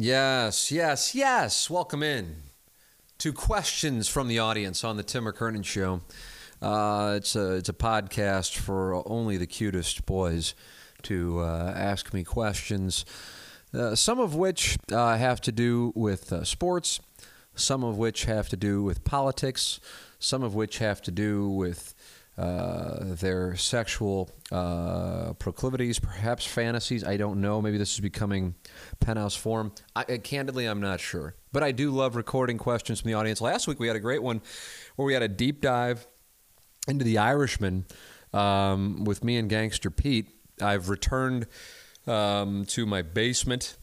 Yes, yes, yes. Welcome in to questions from the audience on the Tim McKernan Show. Uh, it's a it's a podcast for only the cutest boys to uh, ask me questions. Uh, some of which uh, have to do with uh, sports, some of which have to do with politics, some of which have to do with uh, their sexual uh, proclivities, perhaps fantasies. I don't know. Maybe this is becoming Penthouse Forum. I, uh, candidly, I'm not sure. But I do love recording questions from the audience. Last week we had a great one where we had a deep dive into the Irishman um, with me and Gangster Pete. I've returned um, to my basement,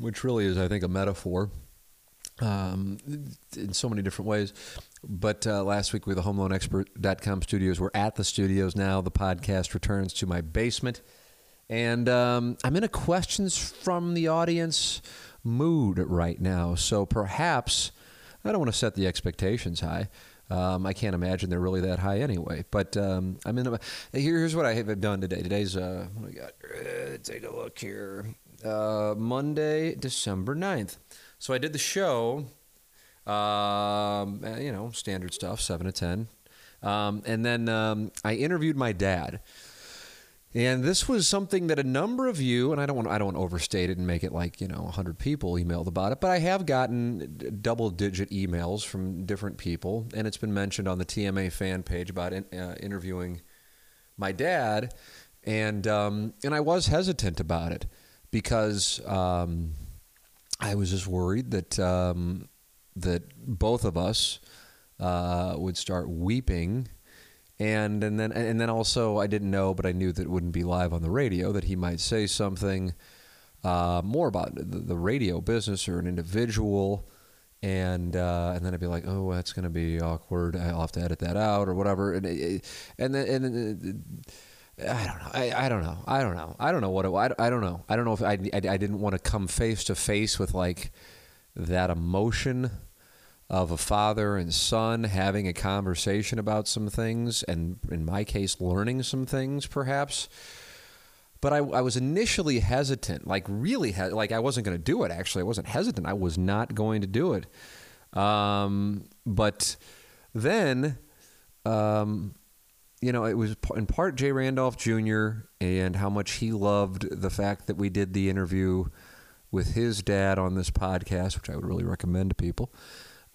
which really is, I think, a metaphor um, in so many different ways. But uh, last week with the HomeLoanExpert.com studios, we're at the studios now. The podcast returns to my basement. And um, I'm in a questions from the audience mood right now. So perhaps, I don't want to set the expectations high. Um, I can't imagine they're really that high anyway. But um, I'm in. A, here's what I have done today. Today's uh, what we got? Uh, take a look here. Uh, Monday, December 9th. So I did the show um, uh, you know, standard stuff, seven to ten. Um, and then um, I interviewed my dad. And this was something that a number of you, and I don't want I don't want to overstate it and make it like you know 100 people emailed about it, but I have gotten double-digit emails from different people, and it's been mentioned on the TMA fan page about in, uh, interviewing my dad, and um, and I was hesitant about it because um, I was just worried that um, that both of us uh, would start weeping. And, and then and then also I didn't know, but I knew that it wouldn't be live on the radio. That he might say something uh, more about the, the, radio business or an individual, and uh, and then I'd be like, oh, that's going to be awkward. I'll have to edit that out or whatever. And and then and. I don't know. I, I don't know. I don't know. I don't know what it. I, I don't know. I don't know if I, I, I didn't want to come face to face with like that emotion of a father and son having a conversation about some things, and in my case, learning some things perhaps. But I, I was initially hesitant, like really, he- like I wasn't going to do it. Actually, I wasn't hesitant. I was not going to do it. Um, but then, um, you know, it was in part Jay Randolph Jr. and how much he loved the fact that we did the interview with his dad on this podcast, which I would really recommend to people.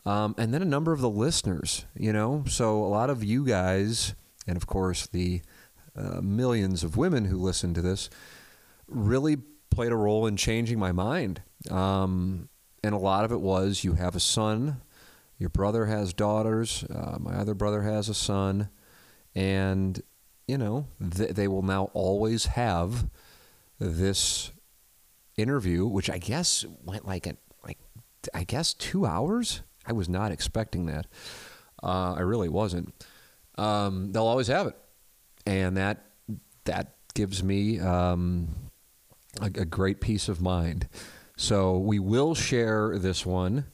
Um, and then a number of the listeners, you know. So a lot of you guys, and of course the uh, millions of women who listen to this, really played a role in changing my mind. Um, and a lot of it was you have a son, your brother has daughters, uh, my other brother has a son, and you know th- they will now always have this interview, which I guess went like a, like I guess two hours I was not expecting that. Uh, I really wasn't. Um, they'll always have it, and that that gives me um, a, a, great peace of mind. So we will share this one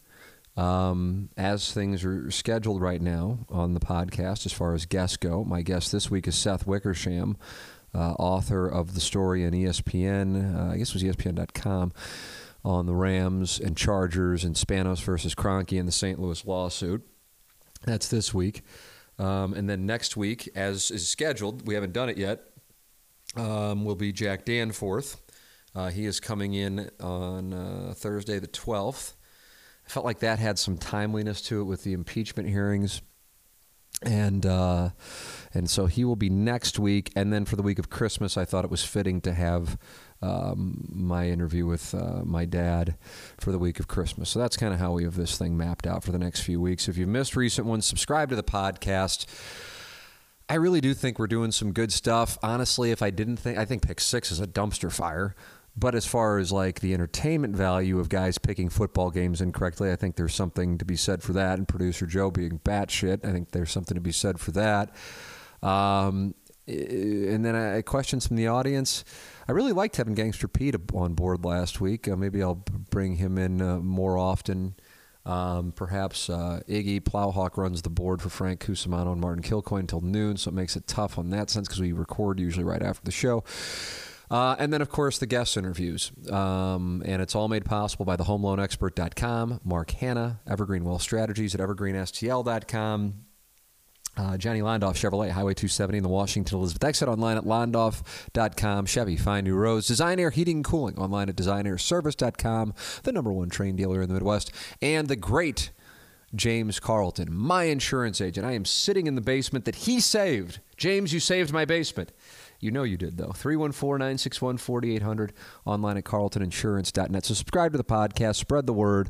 um, as things are scheduled right now on the podcast. As far as guests go, my guest this week is Seth Wickersham. Uh, author of the story in ESPN, uh, I guess it was ESPN.com on the Rams and Chargers and Spanos versus Kroenke in the St. Louis lawsuit. That's this week. Um, and then next week, as is scheduled, we haven't done it yet, um, will be Jack Danforth. Uh, he is coming in on uh, Thursday, the 12th. Felt like that had some timeliness to it with the impeachment hearings. And uh, and so he will be next week. And then for the week of Christmas, I thought it was fitting to have um, my interview with uh, my dad for the week of Christmas. So that's kind of how we have this thing mapped out for the next few weeks. If you've missed recent ones, subscribe to the podcast. I really do think we're doing some good stuff. Honestly, if I didn't think, I think Pick Six is a dumpster fire. But as far as like the entertainment value of guys picking football games incorrectly, I think there's something to be said for that. And producer Joe being batshit, I think there's something to be said for that. Um, and then I questions from the audience. I really liked having Gangster Pete on board last week. Uh, maybe I'll bring him in uh, more often. Um, perhaps uh, Iggy Plowhawk runs the board for Frank Cusumano and Martin Kilcoyne until noon, so it makes it tough on that sense because we record usually right after the show. Uh, and then, of course, the guest interviews. Um, and it's all made possible by the homeloanexpert.com, Mark Hanna, Evergreen Wealth Strategies at evergreenstl.com. Uh, Johnny Londoff Chevrolet, Highway 270 in the Washington Elizabeth exit online at londoff.com. Chevy, find new roads. Design Air Heating and Cooling online at designairservice.com, the number one Trane dealer in the Midwest. And the great James Carlton, my insurance agent. I am sitting in the basement that he saved. James, you saved my basement. You know you did, though. 314 961 4800 online at carltoninsurance.net. So subscribe to the podcast, spread the word.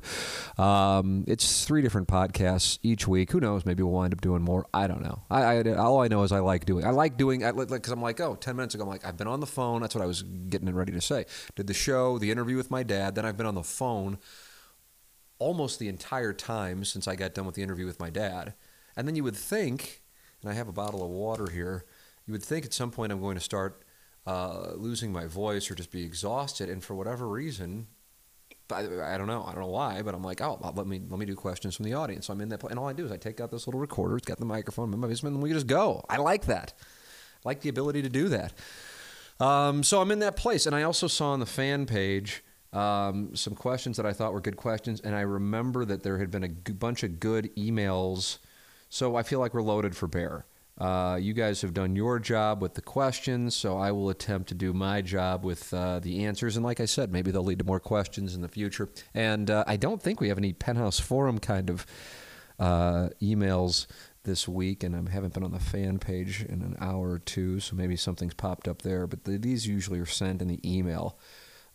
Um, it's three different podcasts each week. Who knows? Maybe we'll wind up doing more. I don't know. I, I All I know is I like doing I like doing because like, I'm like, oh, 10 minutes ago, I'm like, I've been on the phone. That's what I was getting ready to say. Did the show, the interview with my dad, then I've been on the phone almost the entire time since I got done with the interview with my dad. And then you would think, and I have a bottle of water here you would think at some point I'm going to start uh, losing my voice or just be exhausted, and for whatever reason, I, I, don't know, I don't know why, but I'm like, oh, let me let me do questions from the audience. So I'm in that, and all I do is I take out this little recorder, it's got the microphone and we just go. I like that. I like the ability to do that. Um, so I'm in that place, and I also saw on the fan page. Um, some questions that I thought were good questions, and I remember that there had been a g- bunch of good emails. So I feel like we're loaded for bear. Uh, you guys have done your job with the questions, so I will attempt to do my job with uh, the answers. And like I said, maybe they'll lead to more questions in the future. And uh, I don't think we have any Penthouse Forum kind of uh, emails this week, and I haven't been on the fan page in an hour or two, so maybe something's popped up there. But the, these usually are sent in the email.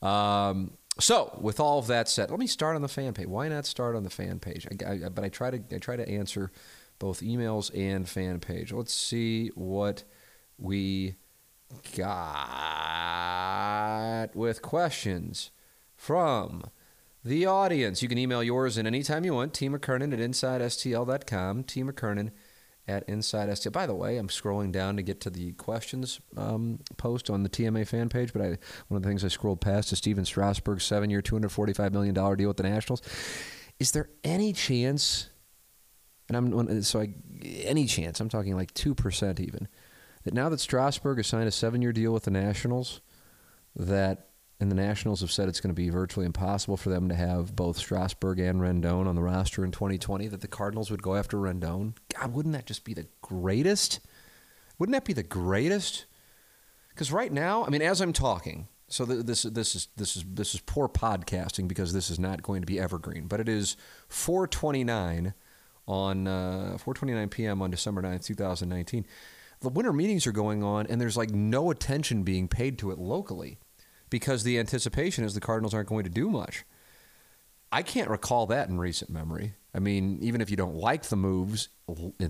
Um, so, with all of that said, let me start on the fan page. Why not start on the fan page? I, I, but I try to I try to answer both emails and fan page. Let's see what we got with questions from the audience. You can email yours in anytime you want. T. McKernan at InsideSTL.com. T. McKernan at InsideSTL. By the way, I'm scrolling down to get to the questions um, post on the TMA fan page, but I, one of the things I scrolled past is Stephen Strasburg's seven year, $245 million deal with the Nationals. Is there any chance and I'm so I, any chance I'm talking like two percent even that now that Strasburg has signed a seven-year deal with the Nationals, that and the Nationals have said it's going to be virtually impossible for them to have both Strasburg and Rendon on the roster in 2020. That the Cardinals would go after Rendon. God, wouldn't that just be the greatest? Wouldn't that be the greatest? Because right now, I mean, as I'm talking, so this this is this is this is poor podcasting because this is not going to be evergreen, but it is 429 on uh, 4:29 p.m. on December 9th, 2019. The winter meetings are going on, and there's like no attention being paid to it locally because the anticipation is the Cardinals aren't going to do much. I can't recall that in recent memory. I mean, even if you don't like the moves,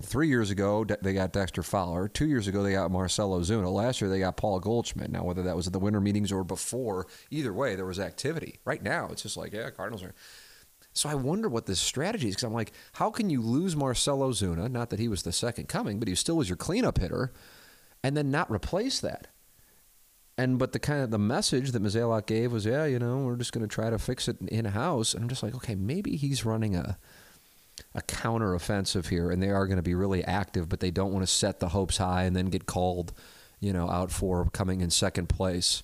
three years ago they got Dexter Fowler. Two years ago they got Marcell Ozuna. Last year they got Paul Goldschmidt. Now whether that was at the winter meetings or before, either way there was activity. Right now it's just like yeah, Cardinals are so I wonder what this strategy is because I'm like, how can you lose Marcell Ozuna? Not that he was the second coming, but he still was your cleanup hitter, and then not replace that. And but the kind of the message that Mozeliak gave was, yeah, you know, we're just going to try to fix it in house. And I'm just like, okay, maybe he's running a a counter offensive here, and they are going to be really active, but they don't want to set the hopes high and then get called, you know, out for coming in second place.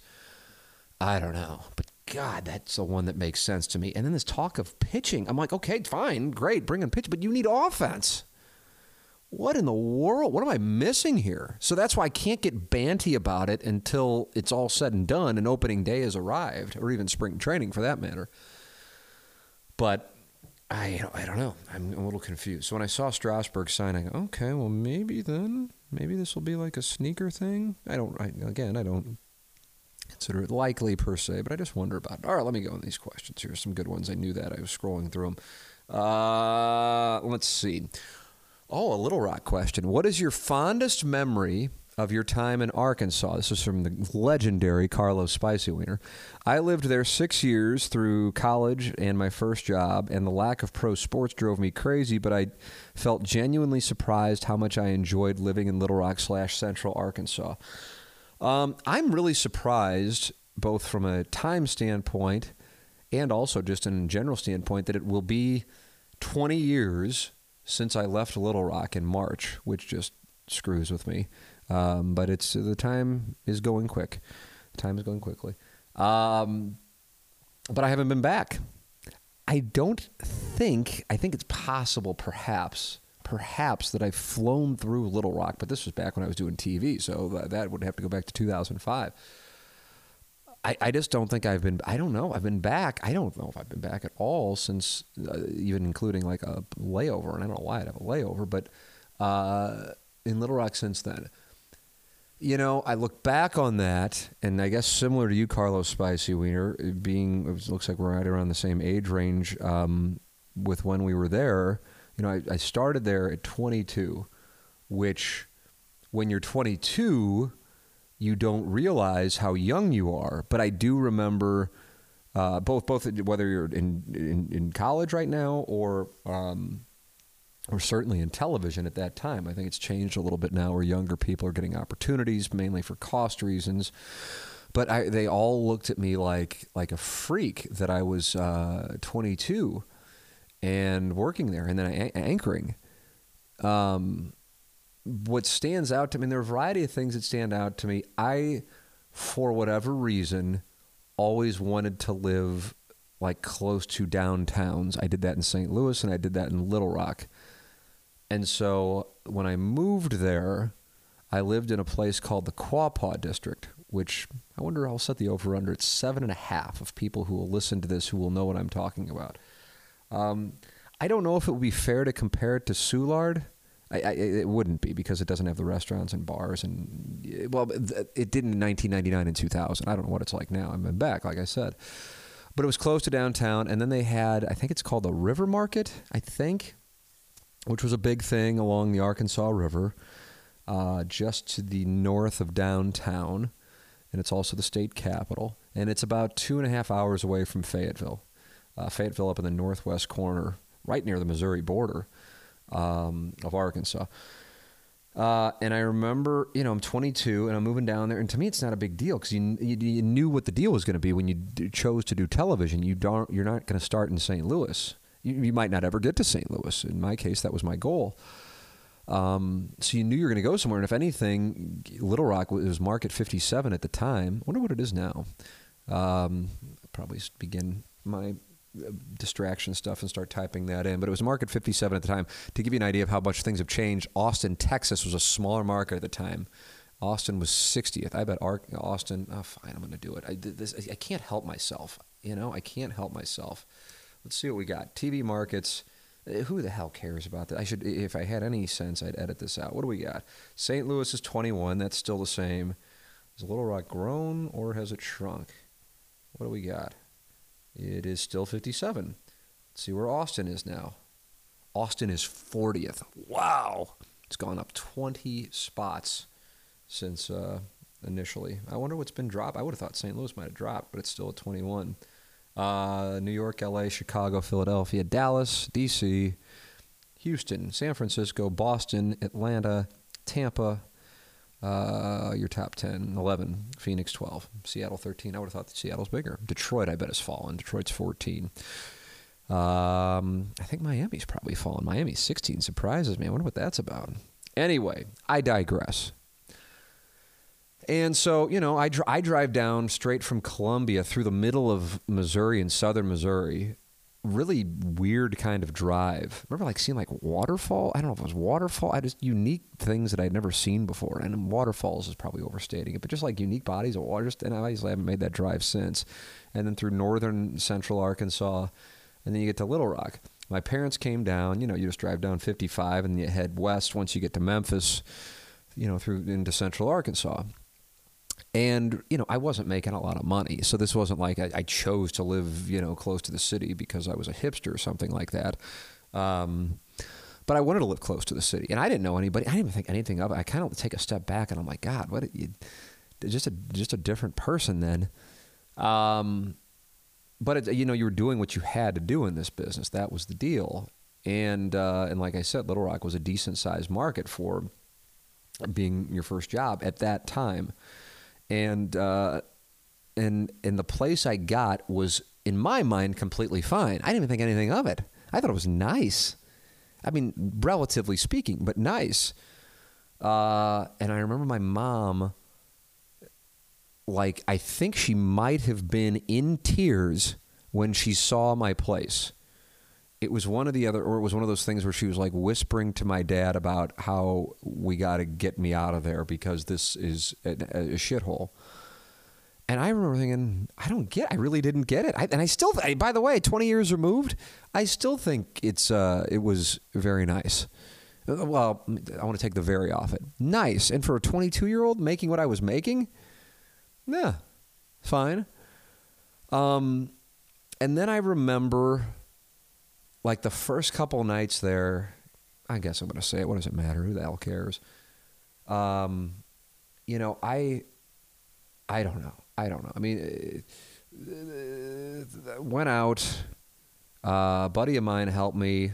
I don't know, but God, that's the one that makes sense to me. And then this talk of pitching. I'm like, okay, fine, great, bring in pitch, but you need offense. What in the world? What am I missing here? So that's why I can't get banty about it until it's all said and done and opening day has arrived, or even spring training for that matter. But I, I don't know. I'm a little confused. So when I saw Strasburg sign, I go, okay, well maybe then maybe this will be like a sneaker thing. I don't. I, again, I don't consider it likely per se, but I just wonder about it. All right, let me go on these questions. Here's some good ones. I knew that. I was scrolling through them. Uh, let's see. Oh, a Little Rock question. What is your fondest memory of your time in Arkansas. This is from the legendary Carlos Spicy Wiener. I lived there six years through college and my first job, and the lack of pro sports drove me crazy, but I felt genuinely surprised how much I enjoyed living in Little Rock slash Central Arkansas. Um, I'm really surprised, both from a time standpoint and also just in general standpoint, that it will be 20 years since I left Little Rock in March, which just screws with me. Um, but it's the time is going quick. Time is going quickly. Um, but I haven't been back. I don't think. I think it's possible, perhaps, perhaps that I've flown through Little Rock, but this was back when I was doing TV, so that would have to go back to 2005. I, I just don't think I've been. I don't know. I've been back. I don't know if I've been back at all since, uh, even including like a layover. And I don't know why I'd have a layover, but uh, in Little Rock since then. You know, I look back on that, and I guess similar to you, Carlos Spicy Wiener, being it looks like we're right around the same age range um, with when we were there. You know, I, I started there at 22, which when you're 22, you don't realize how young you are. But I do remember uh, both both whether you're in, in, in college right now or um, or certainly in television at that time. I think it's changed a little bit now where younger people are getting opportunities mainly for cost reasons. But I, they all looked at me like like a freak that I was uh, 22 and working there and then an- anchoring. Um, what stands out to me, and there are a variety of things that stand out to me. I, for whatever reason, always wanted to live like close to downtowns. I did that in St. Louis and I did that in Little Rock. And so when I moved there, I lived in a place called the Quapaw District, which I wonder I'll set the over under. It's seven and a half of people who will listen to this who will know what I'm talking about. Um, I don't know if it would be fair to compare it to Soulard. I, I, it wouldn't be because it doesn't have the restaurants and bars and well, it did in 1999 and 2000. I don't know what it's like now. I've been back, like I said, but it was close to downtown. And then they had, I think it's called the River Market. I think which was a big thing along the Arkansas River, uh, just to the north of downtown. And it's also the state capital. And it's about two and a half hours away from Fayetteville. Uh, Fayetteville up in the northwest corner, right near the Missouri border um, of Arkansas. Uh, and I remember, you know, I'm 22 and I'm moving down there, and to me, it's not a big deal because you, you, you knew what the deal was going to be when you d- chose to do television. You don't, you're not going to start in St. Louis you, you might not ever get to St. Louis. In my case, that was my goal. Um, so you knew you were going to go somewhere, and if anything, Little Rock was market 57 at the time. I wonder what it is now. Um, probably begin my distraction stuff and start typing that in. But it was market 57 at the time. To give you an idea of how much things have changed, Austin, Texas was a smaller market at the time. Austin was 60th. I bet Austin. Oh, fine, I'm going to do it. I this. I can't help myself. You know, I can't help myself. Let's see what we got. TV markets. Uh, who the hell cares about that? I should, if I had any sense, I'd edit this out. What do we got? St. Louis is 21. That's still the same. Is Little Rock grown or has it shrunk? What do we got? It is still 57. Let's see where Austin is now. Austin is 40th. Wow. It's gone up 20 spots since uh, initially. I wonder what's been dropped. I would have thought St. Louis might have dropped, but it's still at 21 uh, New York, LA, Chicago, Philadelphia, Dallas, DC, Houston, San Francisco, Boston, Atlanta, Tampa. Uh, your top 10, 11, Phoenix 12, Seattle 13. I would have thought that Seattle's bigger. Detroit, I bet, has fallen. Detroit's 14. Um, I think Miami's probably fallen. Miami's 16 surprises me. I wonder what that's about. Anyway, I digress. And so, you know, I, dr- I drive down straight from Columbia through the middle of Missouri and southern Missouri. Really weird kind of drive. Remember, like seeing like waterfall. I don't know if it was waterfall. I just unique things that I'd never seen before. And waterfalls is probably overstating it, but just like unique bodies of water. Just, and I obviously haven't made that drive since. And then through northern central Arkansas, and then you get to Little Rock. My parents came down. You know, you just drive down 55 and you head west once you get to Memphis. You know, through into central Arkansas and you know i wasn't making a lot of money so this wasn't like I, I, chose to live you know close to the city because i was a hipster or something like that um, but I wanted to live close to the city, and I didn't know anybody. I didn't even think anything of it. I kind of take a step back, and I'm like, God, what? You, just a just a different person then. Um, but it, you know, you were doing what you had to do in this business. That was the deal, and uh, and like I said, Little Rock was a decent sized market for being your first job at that time, and uh, and and the place I got was in my mind completely fine. I didn't even think anything of it. I thought it was nice. I mean, relatively speaking, but nice. Uh, and I remember my mom, like, I think she might have been in tears when she saw my place. It was one of the other, or it was one of those things where she was like whispering to my dad about how we got to get me out of there because this is a, a shithole. And I remember thinking, I don't get. I really didn't get it. I, and I still, I, by the way, twenty years removed, I still think it's uh, it was very nice. Uh, well, I want to take the very off it. Nice, and for a twenty-two year old making what I was making, yeah, fine. Um, and then I remember, like the first couple nights there. I guess I'm going to say it. What does it matter? Who the hell cares? Um, you know, I, I don't know. I don't know. I mean, uh, went out. Uh, a buddy of mine helped me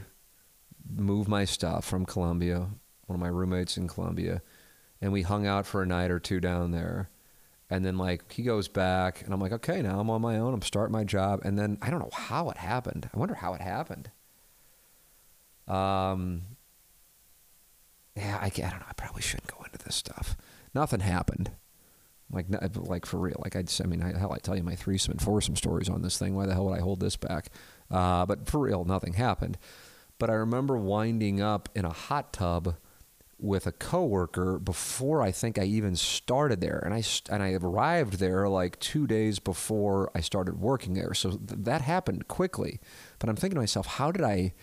move my stuff from Columbia. One of my roommates in Columbia, and we hung out for a night or two down there. And then like he goes back, and I'm like, okay, now I'm on my own. I'm starting my job, and then I don't know how it happened. I wonder how it happened. Um. Yeah, I, I don't know. I probably shouldn't go into this stuff. Nothing happened. Like, like for real. Like I, just, I mean, I, hell, I tell you my threesome and foursome stories on this thing. Why the hell would I hold this back? Uh, but for real, nothing happened. But I remember winding up in a hot tub with a coworker before I think I even started there, and I and I arrived there like two days before I started working there. So th- that happened quickly. But I'm thinking to myself, how did I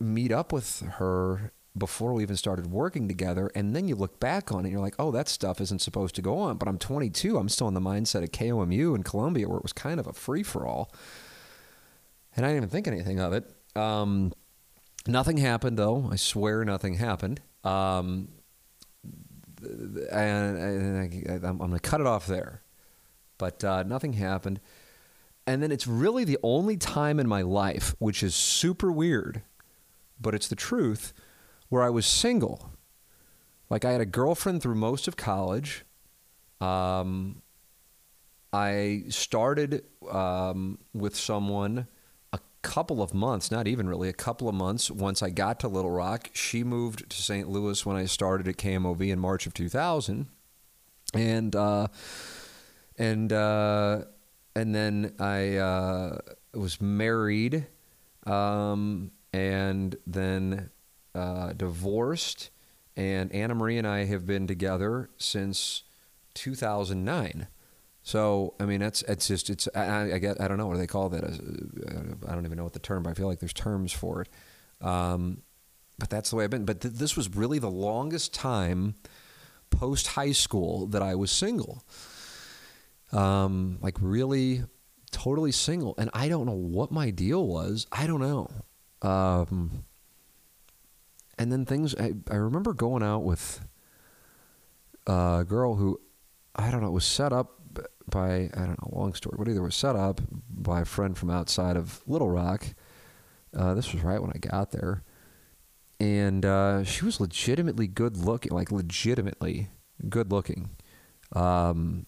meet up with her before we even started working together. And then you look back on it and you're like, oh, that stuff isn't supposed to go on. But I'm 22. I'm still in the mindset of KOMU in Columbia where it was kind of a free for all. And I didn't even think anything of it. Um, nothing happened, though. I swear nothing happened. Um, and, I, am going to cut it off there. But uh, nothing happened. And then it's really the only time in my life, which is super weird, but it's the truth where I was single. Like I had a girlfriend through most of college. Um, I started um, with someone a couple of months, not even really, a couple of months once I got to Little Rock. She moved to St. Louis when I started at KMOV in March of 2000. And, uh, and, uh, and then I uh, was married. Um, and then uh, divorced, and Anna Marie and I have been together since 2009. So I mean, that's it's just it's I, I get I don't know what do they call that. I don't even know what the term. But I feel like there's terms for it. Um, but that's the way I've been. But th- this was really the longest time post high school that I was single. Um, like really, totally single, and I don't know what my deal was. I don't know. Um, and then things I, I remember going out with a girl who I don't know was set up by I don't know long story but either was set up by a friend from outside of Little Rock. Uh, this was right when I got there, and uh, she was legitimately good looking, like legitimately good looking. Um,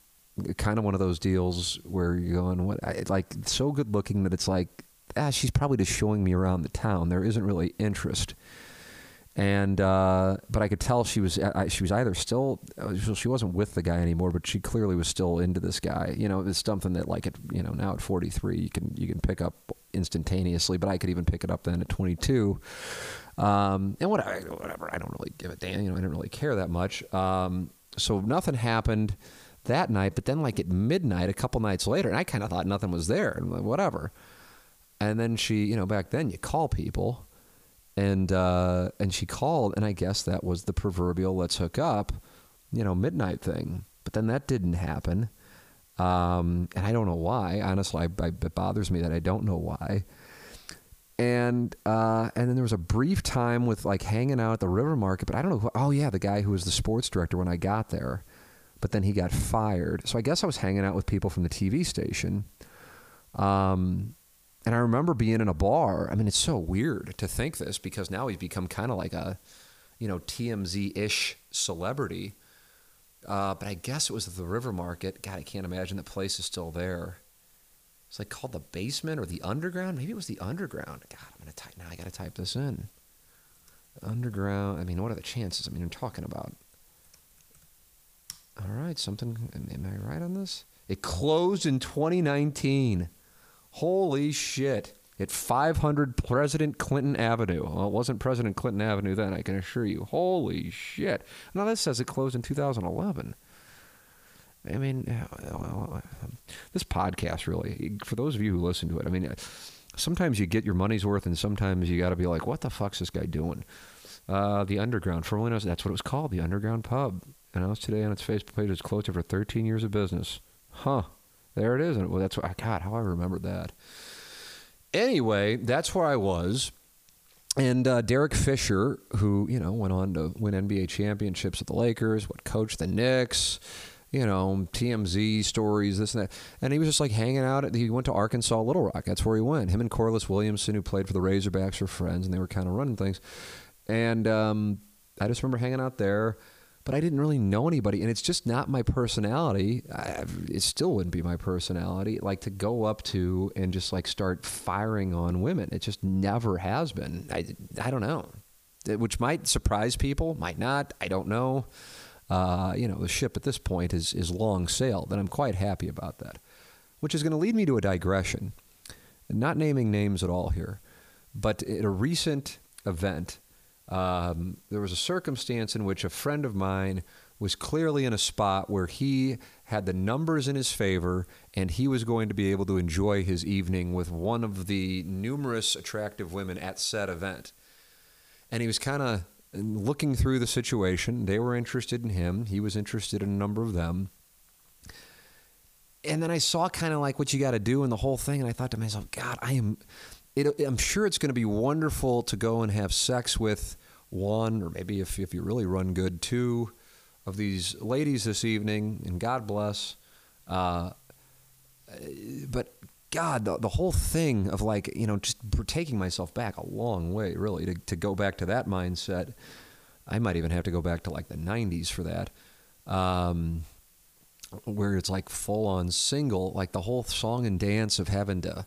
kind of one of those deals where you're going, what, I, like so good looking that it's like, ah, she's probably just showing me around the town. There isn't really interest and uh, but I could tell she was I, she was either still uh, she wasn't with the guy anymore, but she clearly was still into this guy. You know, it's something that like at you know now at 43 you can you can pick up instantaneously, but I could even pick it up then at 22. Um, and whatever, whatever, I don't really give a damn. You know, I didn't really care that much. Um, so nothing happened that night, but then like at midnight, a couple nights later, and I kind of thought nothing was there, and whatever. And then she, you know, back then you call people and uh, and she called, and I guess that was the proverbial "let's hook up," you know, midnight thing. But then that didn't happen, um, and I don't know why. Honestly, I, I, it bothers me that I don't know why. and uh, and then there was a brief time with like hanging out at the River Market, but I don't know. Who, oh yeah, the guy who was the sports director when I got there, but then he got fired. So I guess I was hanging out with people from the TV station. Um, and I remember being in a bar. I mean, it's so weird to think this because now he's become kind of like a, you know, TMZ ish celebrity. Uh, but I guess it was the River Market. God, I can't imagine the place is still there. It's like called the basement or the underground. Maybe it was the underground. God, I'm gonna type now. I gotta type this in. Underground. I mean, what are the chances? I mean, I'm talking about. All right, something. Am I right on this? It closed in 2019. Holy shit! At 500 President Clinton Avenue. Well, it wasn't President Clinton Avenue then. I can assure you. Holy shit! Now this says it closed in 2011. I mean, this podcast really, for those of you who listen to it, I mean, sometimes you get your money's worth and sometimes you got to be like, what the fuck's this guy doing? Uh, the Underground, formerly known that's what it was called, the Underground Pub. And announced today on its Facebook page it's closed after 13 years of business. Huh. There it is. And well, that's what, God, how I remember that. Anyway, that's where I was. And uh, Derek Fisher, who, you know, went on to win NBA championships with the Lakers, what coached the Knicks, you know, TMZ stories, this and that. And he was just like hanging out. At, he went to Arkansas Little Rock. That's where he went. Him and Corliss Williamson, who played for the Razorbacks, were friends, and they were kind of running things. And um, I just remember hanging out there, but I didn't really know anybody. And it's just not my personality. I, it still wouldn't be my personality, like to go up to and just like start firing on women. It just never has been. I, I don't know. Which might surprise people, might not. I don't know uh, you know, the ship at this point is, is long sailed, and I'm quite happy about that. Which is going to lead me to a digression. Not naming names at all here, but at a recent event, um, there was a circumstance in which a friend of mine was clearly in a spot where he had the numbers in his favor and he was going to be able to enjoy his evening with one of the numerous attractive women at said event. And he was kind of looking through the situation, they were interested in him. He was interested in a number of them. And then I saw kind of like what you got to do in the whole thing, and I thought to myself, God, I am. It, I'm sure it's going to be wonderful to go and have sex with one, or maybe if if you really run good, two of these ladies this evening, and God bless. Uh, but God, the, the whole thing of like, you know, just taking myself back a long way, really, to, to go back to that mindset. I might even have to go back to like the 90s for that. Um, where it's like full on single, like the whole song and dance of having to,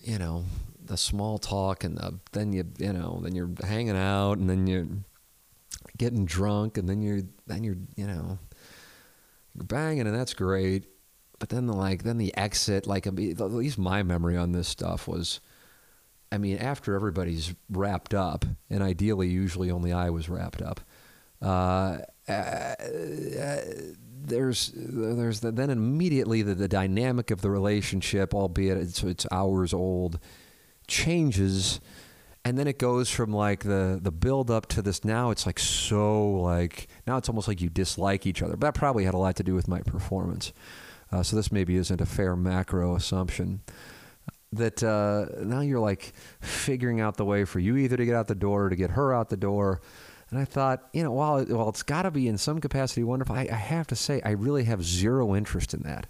you know, the small talk and the, then you, you know, then you're hanging out and then you're getting drunk and then you're, then you're, you know, you're banging and that's great. But then the like then the exit like at least my memory on this stuff was i mean after everybody's wrapped up and ideally usually only i was wrapped up uh, uh, there's there's the, then immediately the, the dynamic of the relationship albeit it's, it's hours old changes and then it goes from like the the build up to this now it's like so like now it's almost like you dislike each other but that probably had a lot to do with my performance uh, so this maybe isn't a fair macro assumption. That uh, now you're like figuring out the way for you either to get out the door or to get her out the door. And I thought, you know, while, it, while it's got to be in some capacity wonderful, I, I have to say, I really have zero interest in that.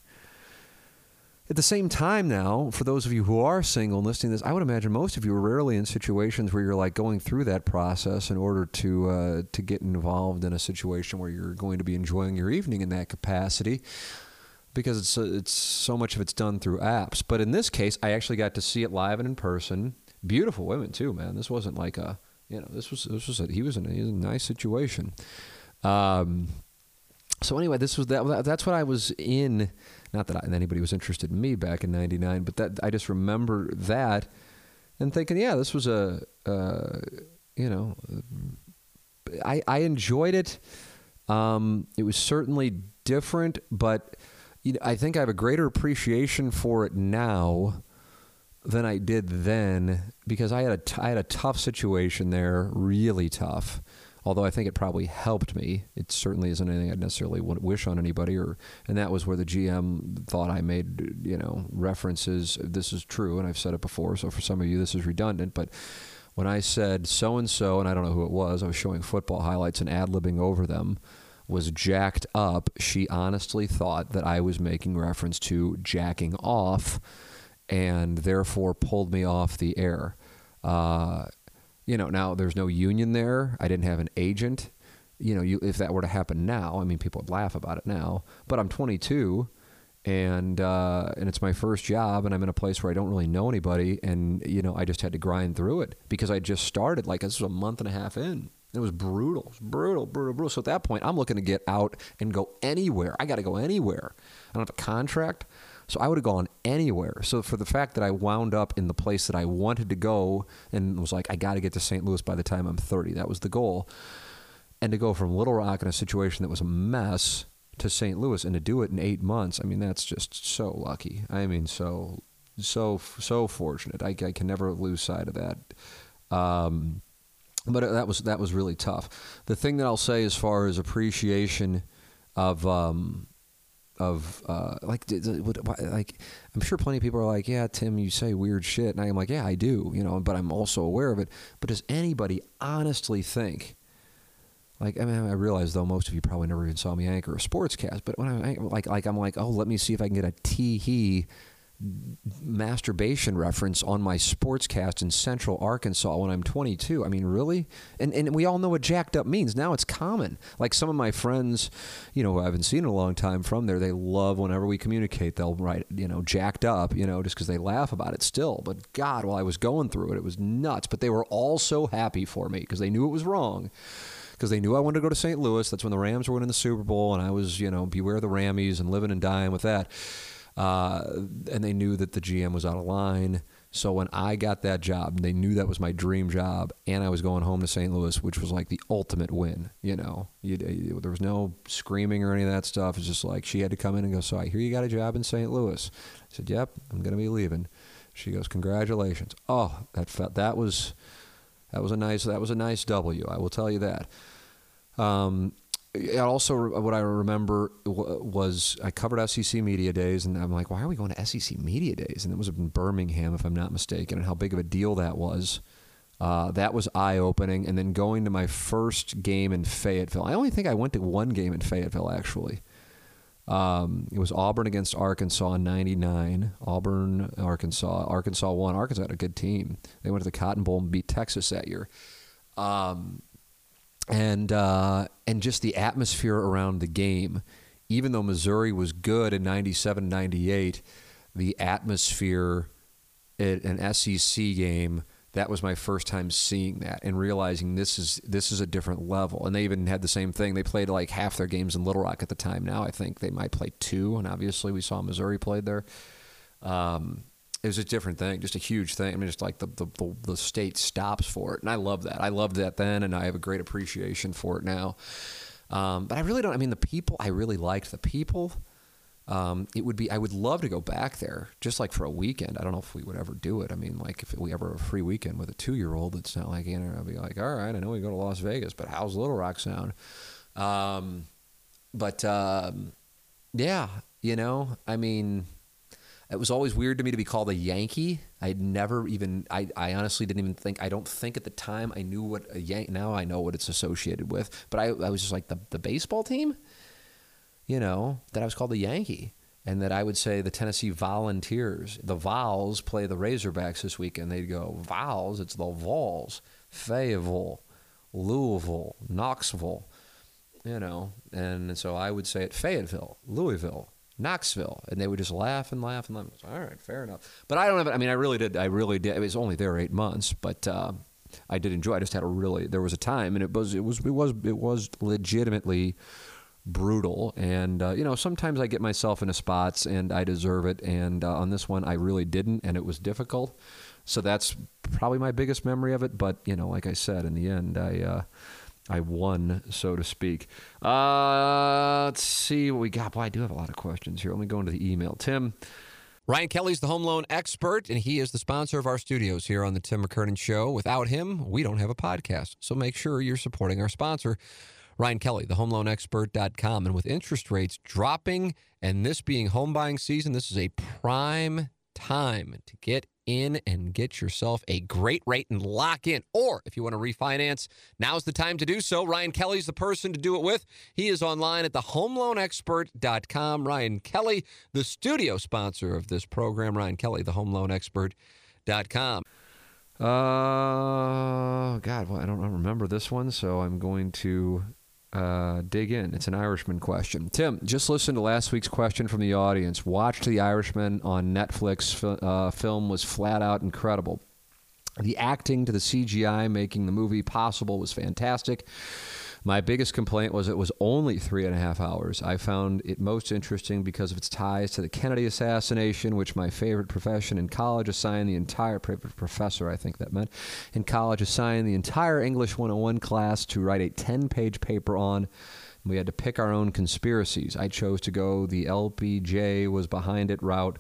At the same time, now, for those of you who are single and listening to this, I would imagine most of you are rarely in situations where you're like going through that process in order to uh, to get involved in a situation where you're going to be enjoying your evening in that capacity because it's uh, it's so much of it's done through apps. But in this case, I actually got to see it live and in person. Beautiful women too, man. This wasn't like a you know this was this was a, he was in a, he was in a nice situation. Um, so anyway, this was that. That's what I was in. Not that I, anybody was interested in me back in '99, but that I just remember that and thinking, yeah, this was a, uh, you know, I I enjoyed it. Um, it was certainly different, but you know, I think I have a greater appreciation for it now than I did then because I had a t- I had a tough situation there, really tough. Although I think it probably helped me. It certainly isn't anything I'd necessarily would wish on anybody. Or and that was where the GM thought I made you know references. This is true, and I've said it before. So for some of you, this is redundant, but when I said so and so, and I don't know who it was, I was showing football highlights and ad libbing over them, was jacked up. She honestly thought that I was making reference to jacking off and therefore pulled me off the air. Uh, you know, now there's no union there. I didn't have an agent. You know, you, if that were to happen now, I mean, people would laugh about it now. But I'm 22, and uh, and it's my first job, and I'm in a place where I don't really know anybody, and you know, I just had to grind through it because I just started. Like this was a month and a half in. It was brutal, it was brutal, brutal, brutal. So at that point, I'm looking to get out and go anywhere. I got to go anywhere. I don't have a contract. So I would have gone anywhere. So for the fact that I wound up in the place that I wanted to go and was like, I got to get to St. Louis by the time I'm 30. That was the goal. And to go from Little Rock in a situation that was a mess to St. Louis and to do it in eight months, I mean, that's just so lucky. I mean, so, so, so fortunate. I, I can never lose sight of that. Um, but that was that was really tough. The thing that I'll say as far as appreciation of um, of uh, like like I'm sure plenty of people are like, yeah, Tim, you say weird shit, and I'm like, yeah, I do, you know, but I'm also aware of it. But does anybody honestly think? Like I mean, I realize though most of you probably never even saw me anchor a sportscast, but when I like like I'm like, oh, let me see if I can get a tee hee masturbation reference on my sportscast in Central Arkansas when I'm 22. I mean, really? And and we all know what jacked up means. Now it's common. Like some of my friends, you know, who I haven't seen in a long time from there, they love whenever we communicate, they'll write, you know, jacked up, you know, just because they laugh about it still. But God, while I was going through it, it was nuts. But they were all so happy for me because they knew it was wrong because they knew I wanted to go to St. Louis. That's when the Rams were winning the Super Bowl, and I was, you know, beware the Rammies and living and dying with that. Uh, and they knew that the GM was out of line. So when I got that job, they knew that was my dream job, and I was going home to St. Louis, which was like the ultimate win. You know, you, you, there was no screaming or any of that stuff. It's just like she had to come in and go. So I hear you got a job in St. Louis. I said, "Yep, I'm going to be leaving." She goes, "Congratulations!" Oh, that felt that was that was a nice that was a nice W. I will tell you that. Um, also what I remember was I covered SEC media days, and I'm like, why are we going to SEC media days? And it was in Birmingham, if I'm not mistaken, and how big of a deal that was. Uh, that was eye opening. And then going to my first game in Fayetteville. I only think I went to one game in Fayetteville actually. Um, it was Auburn against Arkansas in '99. Auburn, Arkansas. Arkansas won. Arkansas had a good team. They went to the Cotton Bowl and beat Texas that year. Um, and uh, and just the atmosphere around the game. Even though Missouri was good in 97 98, the atmosphere at an SEC game that was my first time seeing that and realizing this is this is a different level. And they even had the same thing. They played like half their games in Little Rock at the time. Now I think they might play two, and obviously we saw Missouri played there. Um, it was a different thing, just a huge thing. I mean, just like the, the, the, the, state stops for it. And I love that. I loved that then, and I have a great appreciation for it now. Um, but I really don't, I mean, the people, I really liked the people. Um, it would be, I would love to go back there just like for a weekend. I don't know if we would ever do it. I mean, like if we ever have a free weekend with a two year old, it's not like, you know, I'd be like, all right, I know we go to Las Vegas, but how's Little Rock sound? Um, but um, yeah, you know, I mean, it was always weird to me to be called a Yankee. I'd never even, I, I honestly didn't even think, I don't think at the time I knew what a Yankee, now I know what it's associated with. But I, I was just like, the, the baseball team? You know, that I was called a Yankee. And that I would say the Tennessee Volunteers, the Vols play the Razorbacks this week, and they'd go, Vols, it's the Vols, Fayetteville, Louisville, Knoxville, you know. And so I would say it Fayetteville, Louisville, Knoxville, and they would just laugh and laugh and laugh. All right, fair enough. But I don't have. I mean, I really did. I really did. It was only there eight months, but uh, I did enjoy. I just had a really. There was a time, and it was. It was. It was. It was legitimately brutal. And uh, you know, sometimes I get myself into spots, and I deserve it. And uh, on this one, I really didn't, and it was difficult. So that's probably my biggest memory of it. But you know, like I said, in the end, I. I won, so to speak. Uh, let's see what we got. Boy, I do have a lot of questions here. Let me go into the email. Tim, Ryan Kelly's the home loan expert, and he is the sponsor of our studios here on the Tim McKernan Show. Without him, we don't have a podcast. So make sure you're supporting our sponsor, Ryan Kelly, the homeloanexpert.com. And with interest rates dropping and this being home buying season, this is a prime time to get in and get yourself a great rate and lock in. Or if you want to refinance, now's the time to do so. Ryan Kelly's the person to do it with. He is online at thehomeloanexpert.com. Ryan Kelly, the studio sponsor of this program. Ryan Kelly, the homeloanexpert.com. Uh, God, well, I don't remember this one, so I'm going to uh, dig in. It's an Irishman question. Tim, just listen to last week's question from the audience. Watched The Irishman on Netflix. Uh, film was flat out incredible. The acting to the CGI making the movie possible was fantastic. My biggest complaint was it was only three and a half hours. I found it most interesting because of its ties to the Kennedy assassination, which my favorite profession in college assigned the entire professor, I think that meant, in college assigned the entire English 101 class to write a 10 page paper on. We had to pick our own conspiracies. I chose to go the LBJ was behind it route,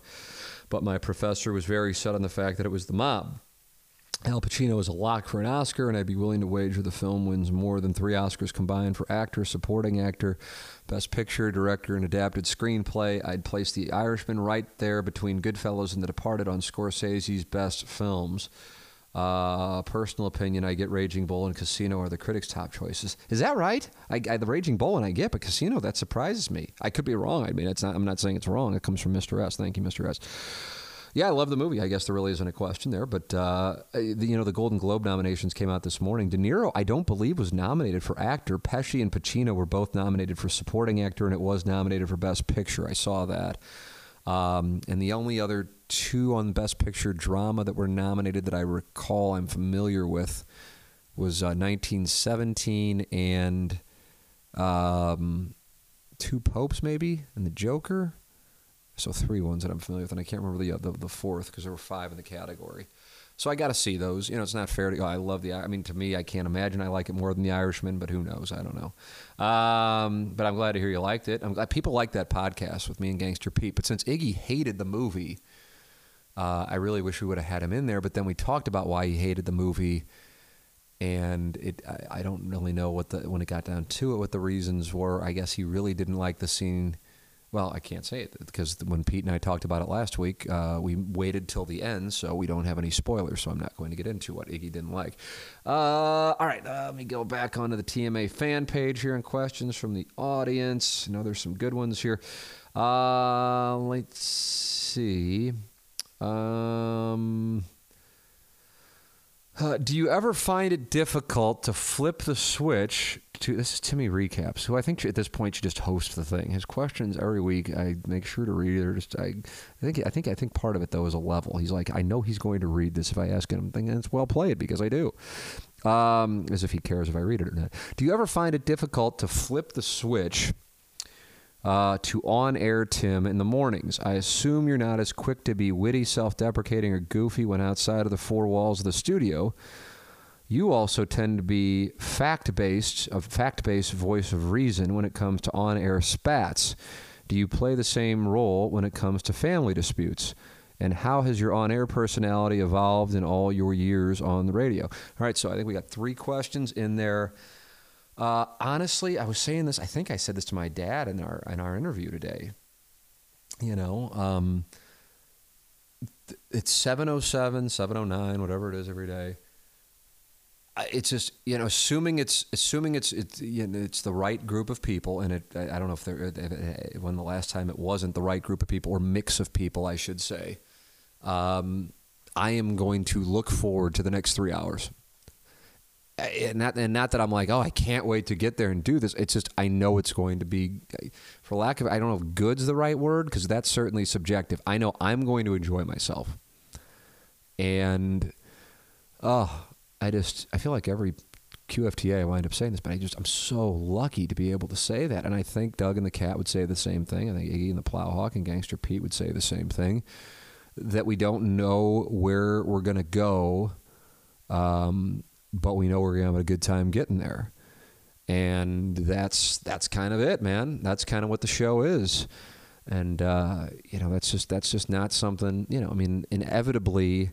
but my professor was very set on the fact that it was the mob. Al Pacino is a lock for an Oscar, and I'd be willing to wager the film wins more than three Oscars combined for actor, supporting actor, best picture, director, and adapted screenplay. I'd place The Irishman right there between Goodfellas and The Departed on Scorsese's best films. Uh, personal opinion, I get Raging Bull and Casino are the critics' top choices. Is that right? I, I, the Raging Bull and I get, but Casino that surprises me. I could be wrong. I mean, it's not, I'm not saying it's wrong. It comes from Mr. S. Thank you, Mr. S. Yeah, I love the movie. I guess there really isn't a question there. But uh, the, you know, the Golden Globe nominations came out this morning. De Niro, I don't believe, was nominated for actor. Pesci and Pacino were both nominated for supporting actor, and it was nominated for Best Picture. I saw that. Um, and the only other two on Best Picture drama that were nominated that I recall I'm familiar with was uh, 1917 and um, Two Popes, maybe, and The Joker. So three ones that I'm familiar with, and I can't remember the uh, the, the fourth because there were five in the category. So I got to see those. You know, it's not fair to go. I love the. I mean, to me, I can't imagine I like it more than the Irishman, but who knows? I don't know. Um, but I'm glad to hear you liked it. I'm glad people like that podcast with me and Gangster Pete. But since Iggy hated the movie, uh, I really wish we would have had him in there. But then we talked about why he hated the movie, and it. I, I don't really know what the when it got down to it, what the reasons were. I guess he really didn't like the scene well, I can't say it because when Pete and I talked about it last week, uh, we waited till the end, so we don't have any spoilers. So I'm not going to get into what Iggy didn't like. Uh, all right, uh, let me go back onto the TMA fan page here and questions from the audience. I know there's some good ones here. Uh, let's see. Um, uh, do you ever find it difficult to flip the switch to this is Timmy recaps, who I think at this point should just host the thing. His questions every week, I make sure to read. They're just I, I think I think I think part of it though is a level. He's like, I know he's going to read this if I ask him. I'm it's well played because I do. Um, as if he cares if I read it or not. Do you ever find it difficult to flip the switch? Uh, to on air Tim in the mornings. I assume you're not as quick to be witty, self deprecating, or goofy when outside of the four walls of the studio. You also tend to be fact based, a fact based voice of reason when it comes to on air spats. Do you play the same role when it comes to family disputes? And how has your on air personality evolved in all your years on the radio? All right, so I think we got three questions in there. Uh, honestly, I was saying this. I think I said this to my dad in our in our interview today. You know, um, it's 707, 709, whatever it is every day. It's just you know, assuming it's assuming it's it's you know, it's the right group of people, and it I don't know if there when the last time it wasn't the right group of people or mix of people, I should say. Um, I am going to look forward to the next three hours and not, and not that I'm like, oh, I can't wait to get there and do this. It's just I know it's going to be, for lack of, I don't know if good's the right word because that's certainly subjective. I know I'm going to enjoy myself, and oh, I just I feel like every QFTA I wind up saying this, but I just I'm so lucky to be able to say that, and I think Doug and the Cat would say the same thing. I think Iggy and the Plowhawk and Gangster Pete would say the same thing. That we don't know where we're going to go. Um, but we know we're gonna have a good time getting there. And that's that's kind of it, man. That's kind of what the show is. and uh, you know that's just that's just not something. You know, I mean, inevitably,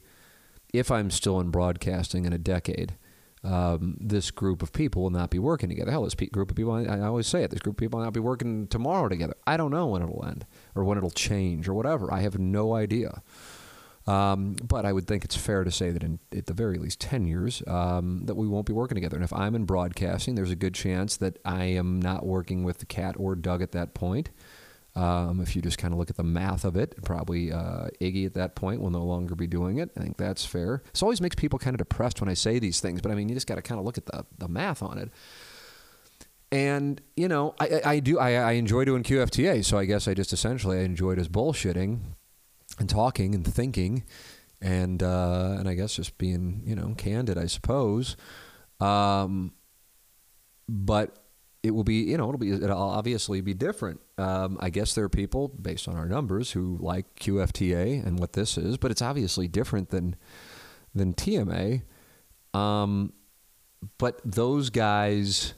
if I'm still in broadcasting in a decade. Um, this group of people will not be working together. Hell, this pe- group of people, I, I always say it, this group of people will not be working tomorrow together. I don't know when it'll end or when it'll change or whatever. I have no idea. Um, but I would think it's fair to say that in at the very least 10 years um, that we won't be working together. And if I'm in broadcasting, there's a good chance that I am not working with the Cat or Doug at that point. Um, if you just kind of look at the math of it, probably uh, Iggy at that point will no longer be doing it. I think that's fair. This always makes people kind of depressed when I say these things, but I mean, you just got to kind of look at the, the math on it. And you know, I, I do I, I enjoy doing QFTA, so I guess I just essentially I enjoyed his bullshitting and talking and thinking and uh, and I guess just being you know candid, I suppose. Um, but it will be you know it'll be it'll obviously be different. Um, I guess there are people based on our numbers who like QFTA and what this is, but it's obviously different than than TMA. Um, but those guys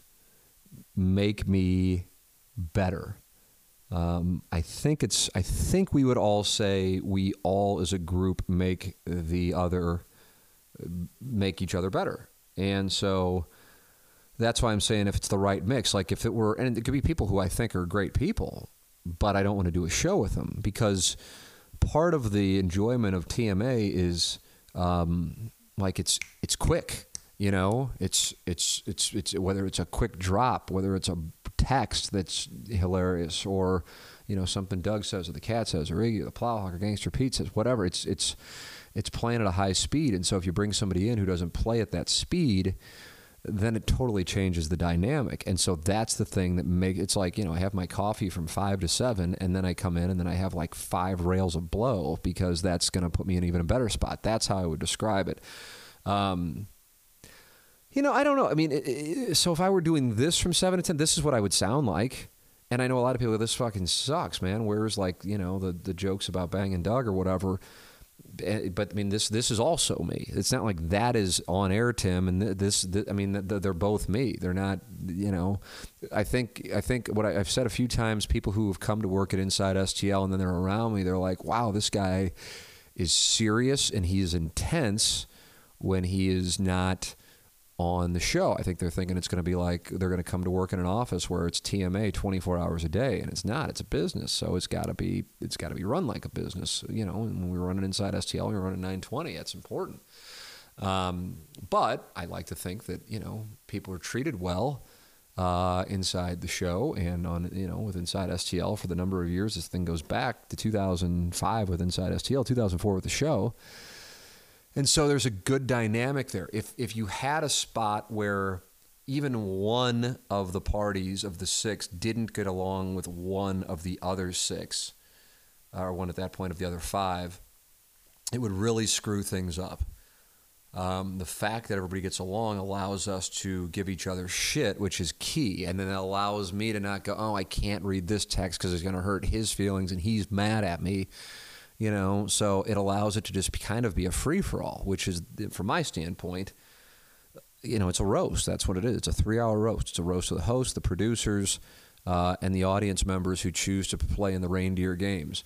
make me better. Um, I think it's. I think we would all say we all, as a group, make the other, make each other better, and so that's why I'm saying if it's the right mix. Like if it were, and it could be people who I think are great people, but I don't want to do a show with them because part of the enjoyment of TMA is um, like it's it's quick. You know, it's it's it's it's whether it's a quick drop, whether it's a text that's hilarious, or you know something Doug says or the cat says or Iggy, the Plowhawk or Gangster Pete says, whatever. It's it's it's playing at a high speed, and so if you bring somebody in who doesn't play at that speed, then it totally changes the dynamic. And so that's the thing that make it's like, you know, I have my coffee from five to seven and then I come in and then I have like five rails of blow because that's going to put me in even a better spot. That's how I would describe it. Um, you know, I don't know. I mean, so if I were doing this from seven to ten, this is what I would sound like. And I know a lot of people. Go this fucking sucks, man. Where's like you know the the jokes about banging Doug or whatever. Eh, but I mean, this this is also me. It's not like that is on air, Tim, and this. this I mean, they're both me. They're not. You know, I think I think what I've said a few times. People who have come to work at Inside STL and then they're around me, they're like, "Wow, this guy is serious and he is intense when he is not." On the show. I think they're thinking it's going to be like they're going to come to work in an office where it's TMA 24 hours a day, and it's not. It's a business, so it's got to be it's got to be run like a business. You know, and when we run running inside STL, we run it 920. That's important. Um, but I like to think that you know people are treated well uh, inside the show and on you know with Inside STL for the number of years this thing goes back to 2005 with Inside STL, 2004 with the show. And so there's a good dynamic there. If if you had a spot where even one of the parties of the six didn't get along with one of the other six, or one at that point of the other five, it would really screw things up. Um, the fact that everybody gets along allows us to give each other shit, which is key. And then it allows me to not go, oh, I can't read this text because it's going to hurt his feelings and he's mad at me you know so it allows it to just kind of be a free for all which is from my standpoint you know it's a roast. That's what it is. It's a three hour roast. It's a roast of the host the producers uh, and the audience members who choose to play in the reindeer games.